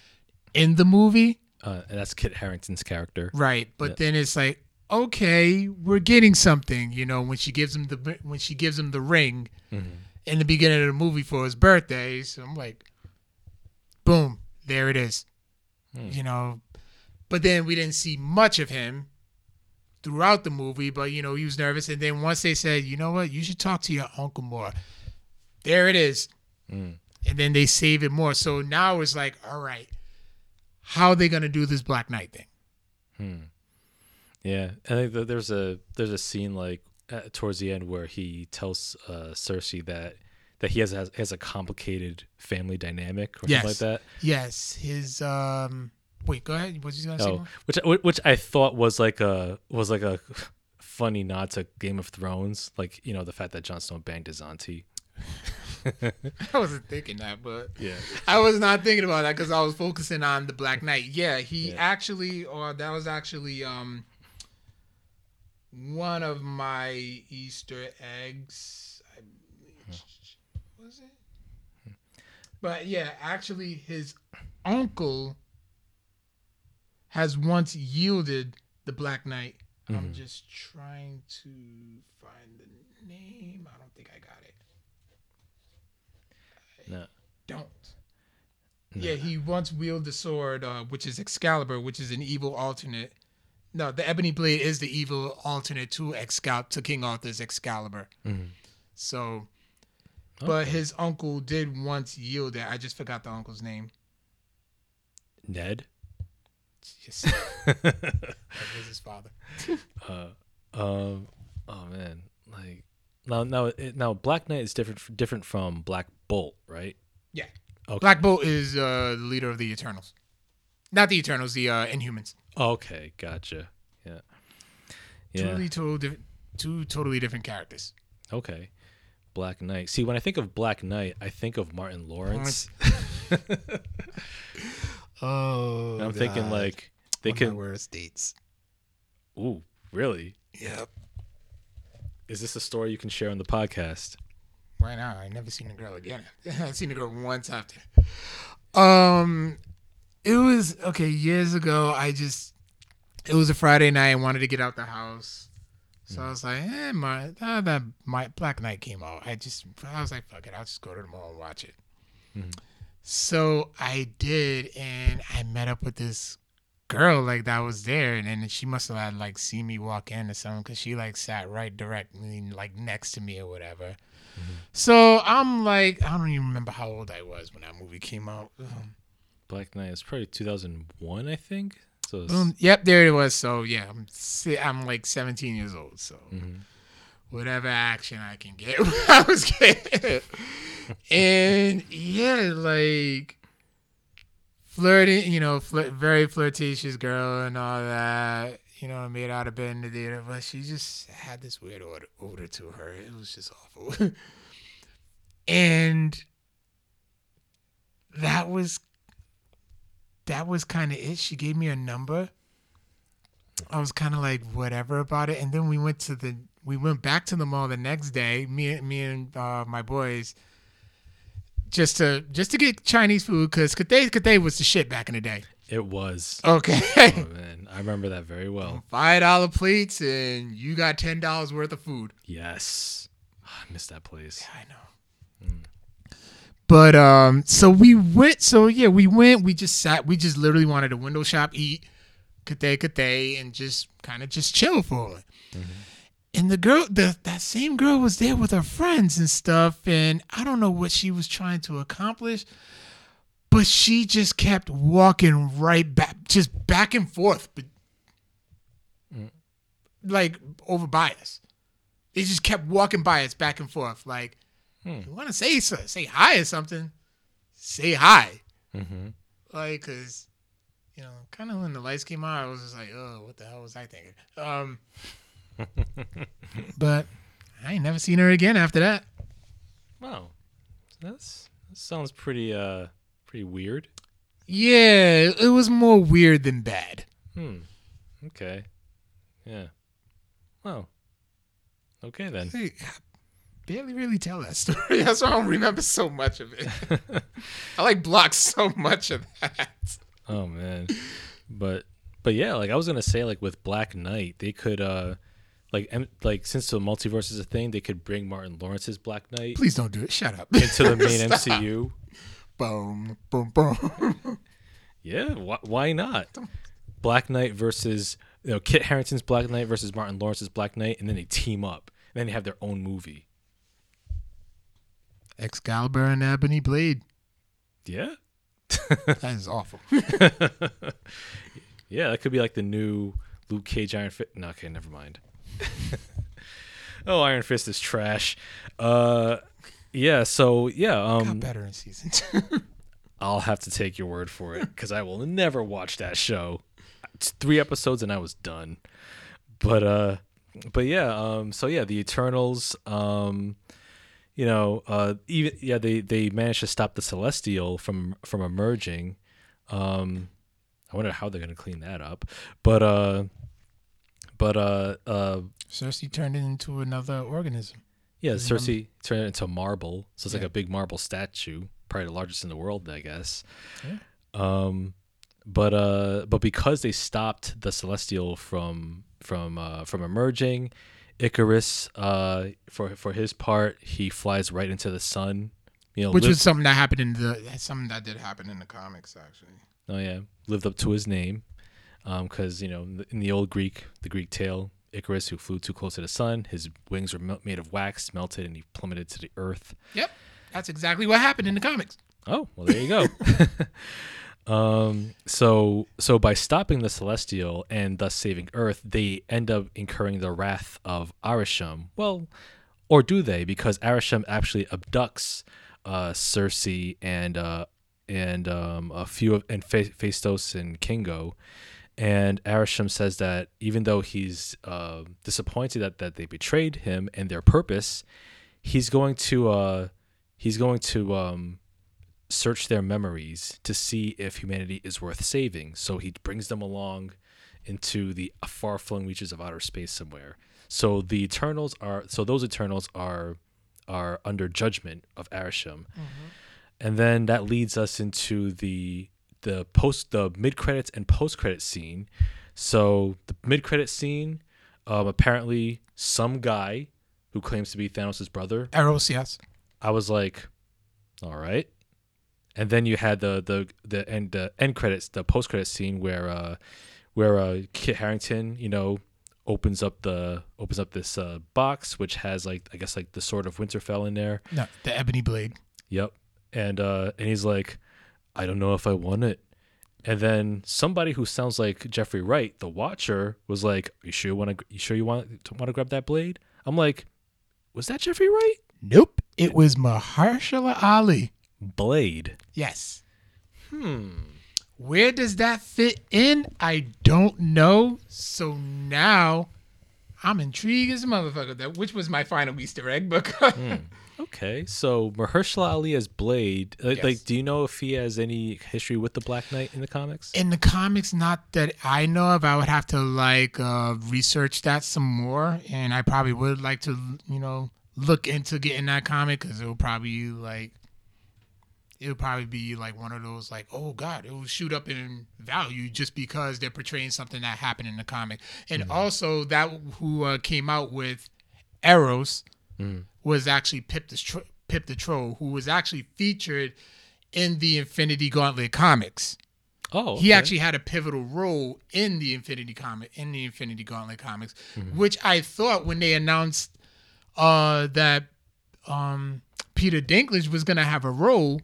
in the movie,
uh, and that's Kit Harington's character.
right? But
Yeah.
then it's like, okay, we're getting something, you know, when she gives him the when she gives him the ring mm-hmm. in the beginning of the movie for his birthday. So I'm like, boom, there it is. Hmm. You know, but then we didn't see much of him throughout the movie, but you know, he was nervous. And then once they said, you know what, you should talk to your uncle more, there it is.
Mm.
And then they save it more. So now it's like, all right, how are they going to do this Black Knight thing? Hmm.
Yeah, I think that there's a there's a scene like uh, towards the end where he tells uh, Sersi that that he has has, has a complicated family dynamic or
Yes.
something like that.
Yes, his, um, wait, go ahead. What you going to say?
Oh,
more?
which which I thought was like a was like a funny nod to Game of Thrones, like you know the fact that Jon Snow banged his auntie.
I wasn't thinking that, but
Yeah,
I was not thinking about that because I was focusing on the Black Knight. Yeah, he
Yeah.
actually, or that was actually um one of my Easter eggs. I, was it? But yeah, actually, his uncle has once yielded the Black Knight. I'm just trying to find the name. I don't think I got it.
no,
don't. Yeah, he once wielded the sword, uh, which is Excalibur, which is an evil alternate. No, the Ebony Blade is the evil alternate to Excal to King Arthur's Excalibur. So, but his uncle did once yield it. I just forgot the uncle's name.
Ned.
Yes, that was his father.
uh, Um. Oh man, like now now now Black Knight is different different from Black Bolt, right?
Yeah,
Okay.
Black Bolt is uh, the leader of the Eternals, not the Eternals, the uh, Inhumans.
Okay, gotcha. Yeah. Yeah.
Totally, total, diff- two totally different characters.
Okay. Black Knight. See, when I think of Black Knight, I think of Martin Lawrence.
Oh,
And I'm thinking like they could.
worst dates.
Ooh, really?
Yep.
Is this a story you can share on the podcast?
Why not? I never seen a girl again. I've seen a girl once after. Um, it was okay years ago. I just it was a Friday night. I wanted to get out the house, so I was like, eh, my ah, that my Black Knight came out. I just I was like, fuck it, I'll just go to the mall and watch it. So I did, and I met up with this girl like that was there, and then she must have had like seen me walk in or something because she like sat right directly like next to me or whatever. So I'm like, I don't even remember how old I was when that movie came out. Um,
Black Knight is probably 2001, I think. So it's,
boom. Yep, there it was. So yeah, I'm I'm like 17 years old. So mm-hmm. whatever action I can get, I was getting. and yeah, like flirting, you know, flirt, very flirtatious girl and all that. You know, made out of bed in the theater, but she just had this weird odor, odor to her. It was just awful. and that was that was kind of it. She gave me a number. I was kind of like whatever about it, and then we went to the we went back to the mall the next day. Me me and uh, my boys just to just to get Chinese food because Cathay Cathay was the shit back in the day.
it was.
Okay,
Oh, man, I remember that very well.
five dollar plates and you got ten dollars worth of food.
Yes. I missed that place.
I know. But um, so we went. So yeah, we went. We just sat. We just literally wanted to window shop, eat, Cathay Cathay, and just kind of just chill for it. and the girl, the that same girl was there with her friends and stuff, and I don't know what she was trying to accomplish, but she just kept walking right back, just back and forth, but like over by us. They just kept walking by us back and forth, like you want to say so- say hi or something, say hi,
Mm-hmm.
like because you know, kind of when the lights came on, I was just like, oh, what the hell was I thinking? Um, but I ain't never seen her again after that.
Wow, that's that sounds pretty uh pretty weird.
Yeah, it was more weird than bad.
Hmm. Okay. Yeah. Well. Okay then.
Hey, barely really tell that story. That's why I don't remember so much of it. I like block so much of that.
Oh man. But but yeah, like I was gonna say, like with Black Knight, they could uh like em- like since the multiverse is a thing, they could bring Martin Lawrence's Black Knight
Please don't do it. Shut up.
into the main MCU.
Boom, boom, boom.
Yeah, wh- why not? Black Knight versus you know Kit Harington's Black Knight versus Martin Lawrence's Black Knight, and then they team up, and then they have their own movie.
Excalibur and Ebony Blade.
Yeah,
That is awful.
yeah, that could be like the new Luke Cage Iron Fist. No, okay, never mind. oh, Iron Fist is trash. Uh, yeah, so yeah,
Got
um,
better in season two.
I'll have to take your word for it because I will never watch that show. It's three episodes and I was done. But uh, but yeah, um, so yeah, the Eternals, um, you know, uh, even yeah, they they managed to stop the Celestial from from emerging. Um, I wonder how they're gonna clean that up. But uh, but uh, uh,
Sersi turned it into another organism.
yeah, Sersi turned it into marble, so it's like a big marble statue, probably the largest in the world, I guess.
Yeah.
Um, but uh, but because they stopped the Celestial from from uh, from emerging, Ikaris, uh, for for his part, he flies right into the sun. You know,
Which
lived-
was something that happened in the something that did happen in the comics actually.
oh yeah, lived up to his name, because you know in the- in the old Greek, the Greek tale, Icarus, who flew too close to the sun, his wings were mel- made of wax, melted, and he plummeted to the earth.
Yep. That's exactly what happened in the comics.
Oh, well, there you go. um, so, so by stopping the Celestial and thus saving Earth, they end up incurring the wrath of Arishem. Well, or do they? Because Arishem actually abducts uh, Sersi and uh, and um, a few of and Pha- Phastos and Kingo. And Arishem says that even though he's uh, disappointed that, that they betrayed him and their purpose, he's going to uh, he's going to um, search their memories to see if humanity is worth saving. So he brings them along into the far-flung reaches of outer space somewhere. So the Eternals are so those Eternals are are under judgment of Arishem, and then that leads us into the the post the mid credits and post credit scene. So the mid credit scene, um, apparently some guy who claims to be Thanos' brother
Eros, yes.
I was like, all right. And then you had the the the end the end credits, the post credit scene where uh where uh Kit Harington, you know, opens up the opens up this uh box which has like I guess like the sword of Winterfell in there.
No, the Ebony Blade.
Yep. And uh and he's like, I don't know if I want it. And then somebody who sounds like Jeffrey Wright, the Watcher, was like, "You sure you want to? You sure you want to want to grab that blade?" I'm like, "Was that Jeffrey Wright?"
Nope. It was Mahershala Ali.
Blade.
Yes.
Hmm.
Where does that fit in? I don't know. So now I'm intrigued as a motherfucker. That which was my final Easter egg because
Okay, so Mahershala Ali as Blade. Like,
Yes.
like, do you know if he has any history with the Black Knight in the comics?
in the comics, not that I know of. I would have to like uh, research that some more, and I probably would like to, you know, look into getting that comic because it will probably like. It would probably be like one of those like, oh god, it will shoot up in value just because they're portraying something that happened in the comic, and also that who uh, came out with Eros was actually Pip the Tro- Pip the Troll, who was actually featured in the Infinity Gauntlet comics.
Oh,
he actually had a pivotal role in the Infinity comic in the Infinity Gauntlet comics, which I thought when they announced uh, that um, Peter Dinklage was gonna have a role,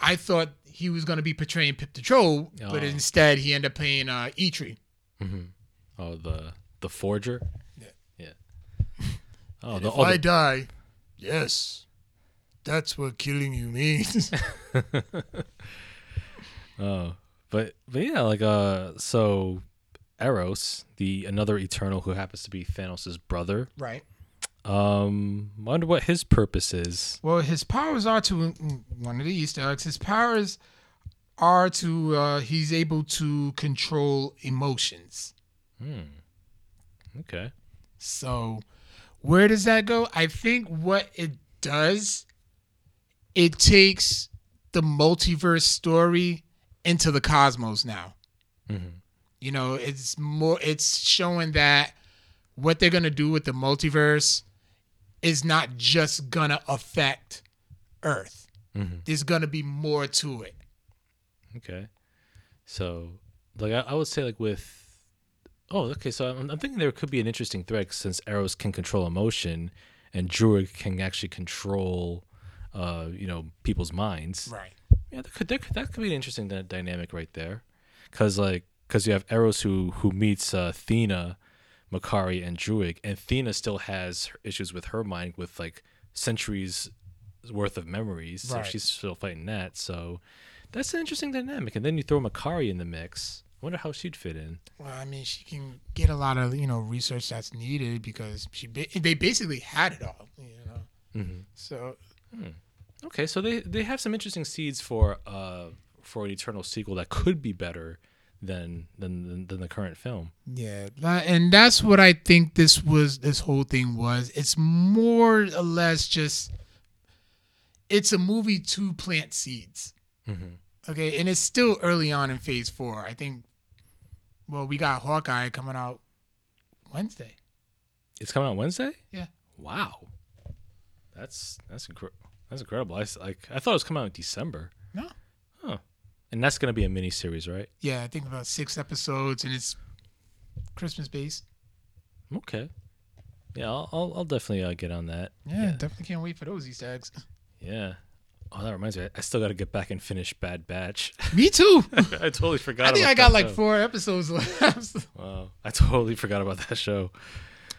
I thought he was gonna be portraying Pip the Troll, but
Oh.
instead he ended up playing uh, Eitri.
Oh, the the forger.
Yeah.
Yeah. Oh, the,
if
oh,
I
the-
die, yes, that's what killing you means.
oh, but but yeah, like uh, so Eros, the another Eternal who happens to be Thanos' brother.
right.
Um, wonder what his purpose is.
Well, his powers are to mm, one of the Easter eggs. His powers are to uh, he's able to control emotions.
Okay.
So, where does that go? I think what it does, it takes the multiverse story into the cosmos now. You know, it's more. It's showing that what they're gonna do with the multiverse is not just gonna affect Earth. There's gonna be more to it.
Okay. So, like, I, I would say, like, with. Oh, okay. So I'm, I'm thinking there could be an interesting thread since Eros can control emotion and Druig can actually control, uh, you know, people's minds.
Right.
Yeah, that could, that could, that could be an interesting dynamic right there. Because, like, because you have Eros who, who meets uh, Thena, Makkari, and Druig, and Thena still has issues with her mind with, like, centuries worth of memories. So she's still fighting that. So that's an interesting dynamic. And then you throw Makkari in the mix. I wonder how she'd fit in.
Well, I mean, she can get a lot of you know research that's needed because she ba- they basically had it all. You know.
Mhm.
So
Okay, so they they have some interesting seeds for uh for an eternal sequel that could be better than than than, than the current film.
Yeah, and that's what I think this was. This whole thing was. It's more or less just. It's a movie to plant seeds. Mm-hmm. Okay, and it's still early on in Phase Four. I think. Well, we got Hawkeye coming out Wednesday.
It's coming out Wednesday.
Yeah.
Wow, that's that's incre- that's incredible. I like I thought it was coming out in December.
No.
And that's gonna be a mini series, right?
Yeah, I think about six episodes, and it's Christmas based.
Okay. Yeah, I'll I'll, I'll definitely uh, get on that.
Yeah, definitely can't wait for those Easter eggs.
Yeah. Oh, that reminds me. I still got to get back and finish Bad Batch.
Me too.
I totally forgot.
I think I got like
show.
four episodes left.
Wow, I totally forgot about that show.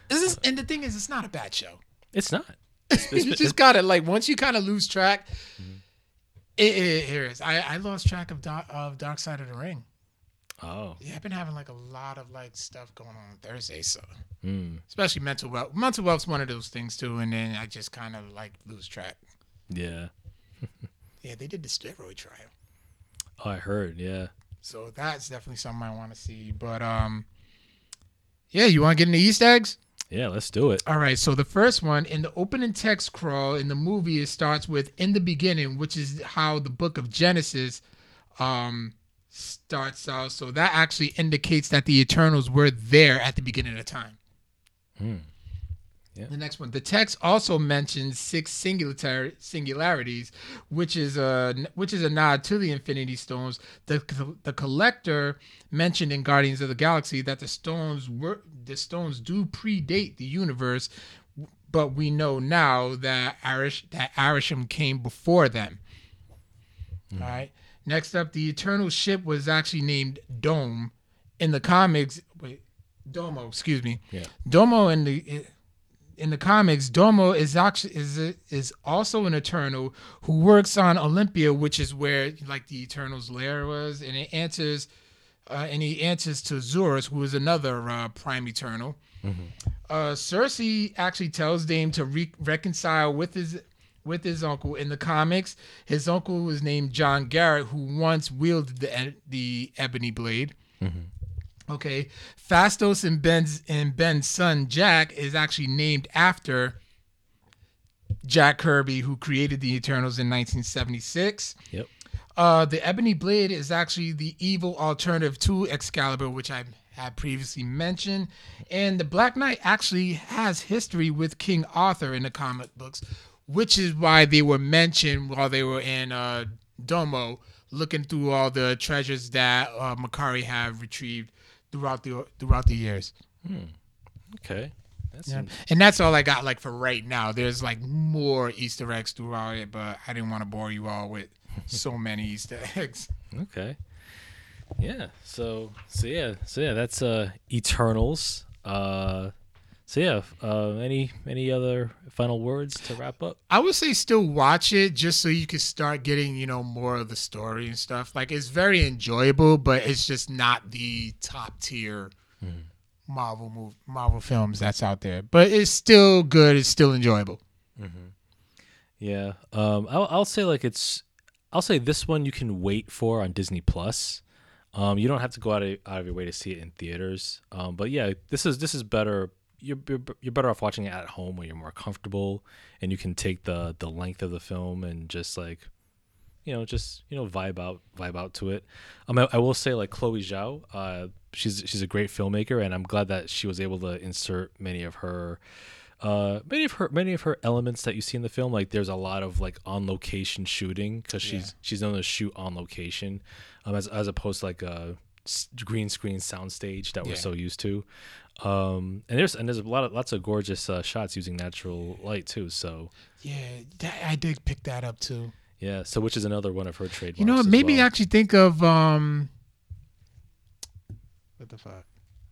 This is, and the thing is, it's not a bad show.
It's not.
you just gotta like once you kind of lose track. It, it, here it is. I, I lost track of Dark, of Dark Side of the Ring.
Oh.
Yeah, I've been having like a lot of like stuff going on Thursday, so
Mm.
especially mental wealth. Mental wealth's one of those things too, and then I just kind of like lose track.
Yeah.
Yeah, they did the steroid trial,
Oh, I heard. Yeah.
so that's definitely something I want to see. But um, yeah, you want to get into Easter eggs?
Yeah. Let's do it.
All right, so the first one in the opening text crawl in the movie it starts with "in the beginning," which is how the book of Genesis um, starts out. So that actually indicates that the Eternals were there at the beginning of time.
Hmm. Yeah.
The next one, the text also mentions six singular singularities, which is a which is a nod to the Infinity Stones. The the collector mentioned in Guardians of the Galaxy that the stones were the stones do predate the universe, but we know now that Arish that Arishem came before them. Mm-hmm. All right. Next up, the Eternal ship was actually named Dome in the comics. Wait, Domo. Excuse me.
Yeah.
Domo in the in the comics, Domo is actually is is also an Eternal who works on Olympia, which is where like the Eternal's lair was, and it answers, uh, and he answers to Zuras, who is another uh, Prime Eternal. Uh, Sersi actually tells Dane to re- reconcile with his with his uncle in the comics. His uncle was named John Garrett, who once wielded the the ebony blade. Okay, Phastos and Ben's and Ben's son Jack is actually named after Jack Kirby, who created the Eternals in 1976.
Yep.
Uh, the Ebony Blade is actually the evil alternative to Excalibur, which I had previously mentioned. And the Black Knight actually has history with King Arthur in the comic books, which is why they were mentioned while they were in uh, Domo, looking through all the treasures that uh, Makkari have retrieved throughout the throughout the years.
Okay. That's
Yeah. And that's all I got like for right now. There's like more Easter eggs throughout it, but I didn't want to bore you all with so many Easter eggs.
Okay. Yeah. So so yeah. So yeah, that's uh Eternals. Uh so yeah, uh any any other final words to wrap up?
I would say still watch it just so you can start getting, you know, more of the story and stuff. Like it's very enjoyable, but it's just not the top tier Marvel move Marvel films that's out there. But it's still good, it's still enjoyable.
Yeah. Um I'll I'll say like it's I'll say this one you can wait for on Disney Plus. Um you don't have to go out of, out of your way to see it in theaters. Um but yeah, this is this is better you're, you're you're better off watching it at home where you're more comfortable and you can take the the length of the film and just like you know just you know vibe out vibe out to it. Um i, I will say like chloe zhao uh she's she's a great filmmaker and i'm glad that she was able to insert many of her uh many of her many of her elements that you see in the film. Like there's a lot of like on location shooting because she's she's known to shoot on location um as, as opposed to like a s- green screen soundstage that we're
Yeah.
so used to um and there's and there's a lot of lots of gorgeous uh, shots using natural light too so
Yeah, that, I did pick that up too.
yeah so which is another one of her trademarks
You know, what made me
well.
actually think of um, what the fuck?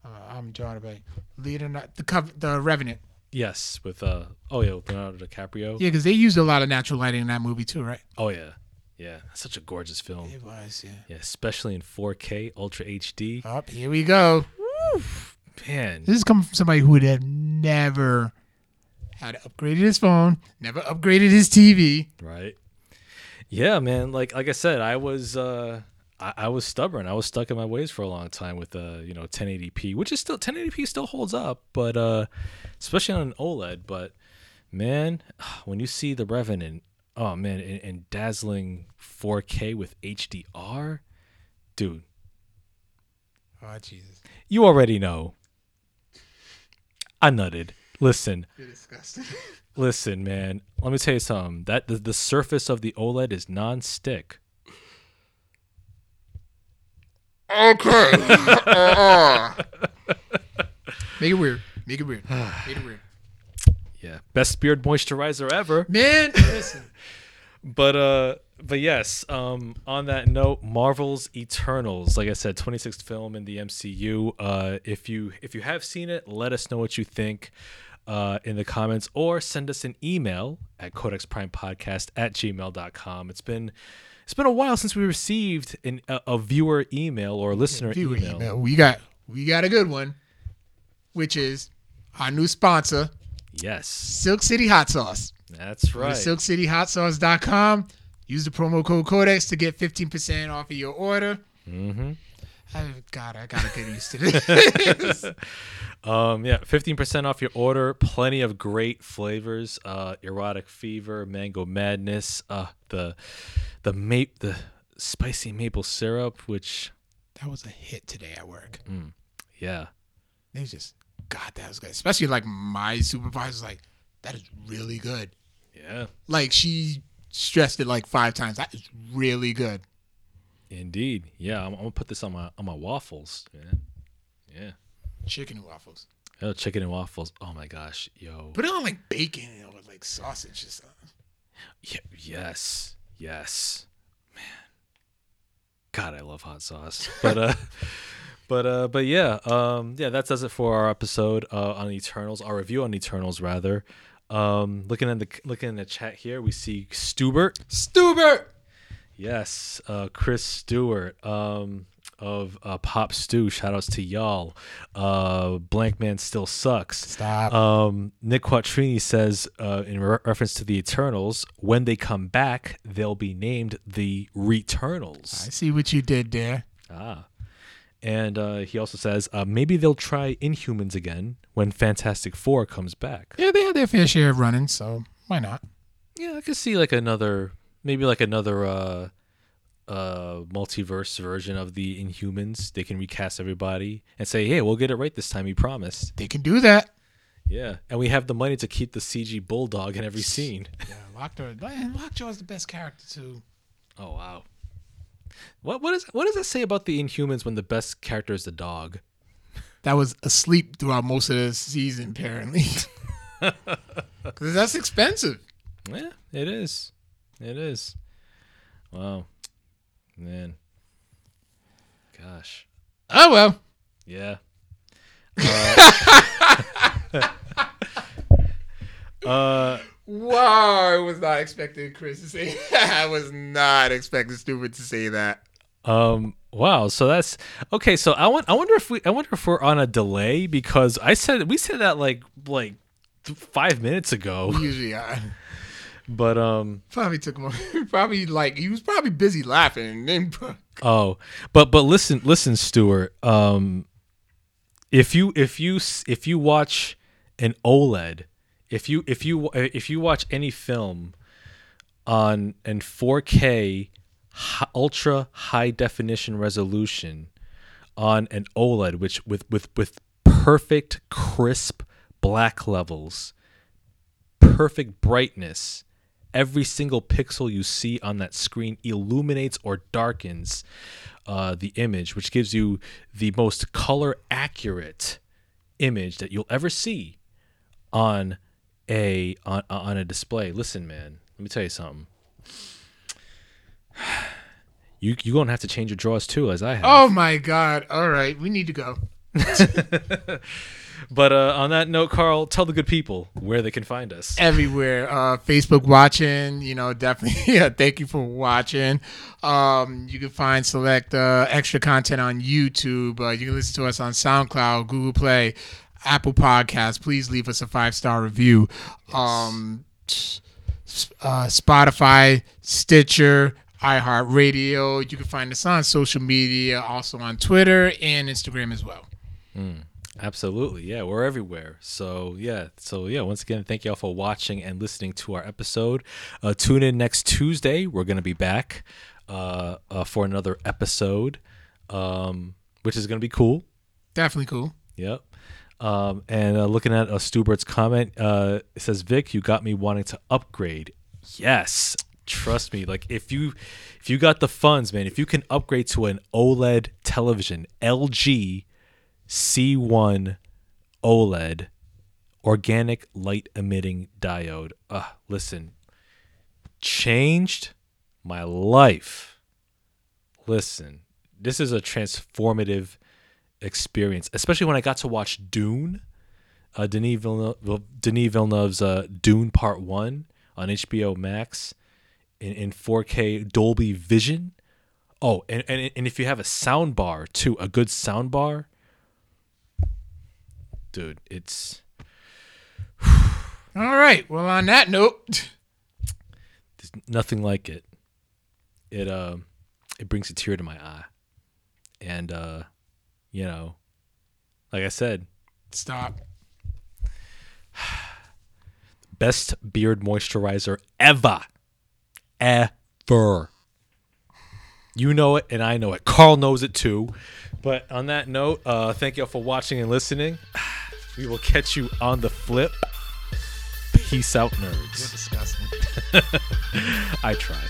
Uh, I'm drawing a blank. Leonardo, the cover, the Revenant.
Yes, with uh oh yeah, with Leonardo DiCaprio.
Yeah, because they used a lot of natural lighting in that movie too, right?
Oh yeah, yeah, such a gorgeous film.
It was. Yeah.
Yeah, especially in 4K Ultra HD.
Up here we go.
Man,
This is coming from somebody who would have never had upgraded his phone, never upgraded his TV.
right? Yeah, man. Like like I said, I was uh I, I was stubborn. I was stuck in my ways for a long time with uh you know 1080p, which is still 1080p still holds up, but uh especially on an OLED. But man, when you see the Revenant, oh man, and, in dazzling 4K with HDR, dude,
Oh Jesus,
you already know. I nutted. Listen,
you're disgusting.
listen, man. Let me tell you something. That the, the surface of the OLED is non-stick.
okay. Uh-uh. Make it weird. Make it weird. Make it weird.
Yeah, best beard moisturizer ever.
Man, listen.
But uh, but yes. Um, on that note, Marvel's Eternals. Like I said, 26th film in the MCU. Uh, if you if you have seen it, let us know what you think. Uh, in the comments or send us an email at codexprimepodcast at gmail.com. It's been it's been a while since we received an, a, a viewer email or a
listener
email.
email. We got we got a good one, which is our new sponsor,
Yes,
Silk City Hot Sauce.
that's right.
SilkCityHotSauce.com. Use the promo code Codex to get 15% off of your order.
mm-hmm.
I, God, I gotta get used to this.
Um, yeah, fifteen percent off your order. Plenty of great flavors. Uh, erotic fever, mango madness. Uh, the the ma- the spicy maple syrup, which
that was a hit today at work.
yeah,
They just, God, that was good. Especially like my supervisor's like, that is really good.
yeah,
Like she stressed it like five times. That is really good.
indeed. Yeah, I'm, I'm gonna put this on my on my waffles. Yeah, yeah.
Chicken and waffles.
Oh, chicken and waffles. Oh my gosh, yo.
Put it on like bacon you know, or like sausage or something.
Yeah, yes, yes, man. God, I love hot sauce. But uh, but uh, but yeah, um, yeah, that does it for our episode uh, on Eternals. Our review on Eternals, rather. Um, looking at the looking in the chat here, we see Stubert.
Stubert!
Yes, uh, Chris Stewart um, of uh, Pop Stew. Shout outs to y'all. Uh, Blank Man still sucks.
Stop.
Um, Nick Quattrini says, uh, in re- reference to the Eternals, when they come back, they'll be named the Returnals.
I see what you did there.
Ah. And uh, he also says, uh, maybe they'll try Inhumans again when Fantastic Four comes back.
Yeah, they had their fair share of running, so why not?
Yeah, I could see like another, maybe like another uh, uh, multiverse version of the Inhumans. They can recast everybody and say, hey, we'll get it right this time, we promise.
They can do that.
Yeah. And we have the money to keep the CG Bulldog in every scene.
Yeah, Lockjaw. Lockjaw's the best character too.
Oh wow. What what is what does that say about the Inhumans when the best character is the dog?
That was asleep throughout most of the season, apparently. Because that's expensive.
Yeah, it is. It is. Wow, man. Gosh.
Oh well.
Yeah. Uh, uh
Wow, I was not expecting Chris to say. I was not expecting Stubert to say that.
Um. Wow. So that's okay. So I want. I wonder if we. I wonder if we're on a delay because I said we said that like like five minutes ago.
We usually are.
But um.
Probably took him. Probably like he was probably busy laughing. And then
Oh. But but listen listen Stewart. Um. If you if you s- if you watch an OLED, if you if you if you watch any film on an 4K ultra high definition resolution on an OLED, which with with with perfect crisp black levels, perfect brightness. Every single pixel you see on that screen illuminates or darkens uh, the image, which gives you the most color accurate image that you'll ever see on a on, on a display. Listen, man, let me tell you something. You you gonna have to change your drawers too, as I have.
oh my god! All right, we need to go.
But uh, on that note, Carl, tell the good people where they can find us.
everywhere. Uh, Facebook watching, you know, definitely. Yeah, thank you for watching. Um, you can find select uh, extra content on YouTube. Uh, you can listen to us on SoundCloud, Google Play, Apple Podcasts. Please leave us a five star review. Um, uh, Spotify, Stitcher. iHeartRadio. You can find us on social media, also on Twitter and Instagram as well.
Mm, Absolutely. Yeah, we're everywhere. So, yeah. So, yeah, once again, thank you all for watching and listening to our episode. Uh, tune in next Tuesday. We're going to be back uh, uh, for another episode, um, which is going to be cool.
Definitely cool.
Yep. Um, and uh, looking at uh, Stubert's comment, uh, it says, Vic, you got me wanting to upgrade. Yes. Trust me. Like if you if you got the funds, man, if you can upgrade to an OLED television, LG C1 OLED organic light emitting diode. Uh, listen, changed my life. Listen, this is a transformative experience, especially when I got to watch Dune, uh, Denis, Villeneuve, Denis Villeneuve's uh, Dune Part 1 on HBO Max in, in 4K Dolby Vision. Oh, and, and, and if you have a sound bar too, a good sound bar, dude, it's
All right. Well, on that note.
there's nothing like it. It uh, it brings a tear to my eye, and uh, you know, like I said,
Stop.
best beard moisturizer ever, ever. You know it, and I know it. Carl knows it too. But on that note, uh, thank you all for watching and listening. We will catch you on the flip. Peace out, nerds.
disgusting.
I tried.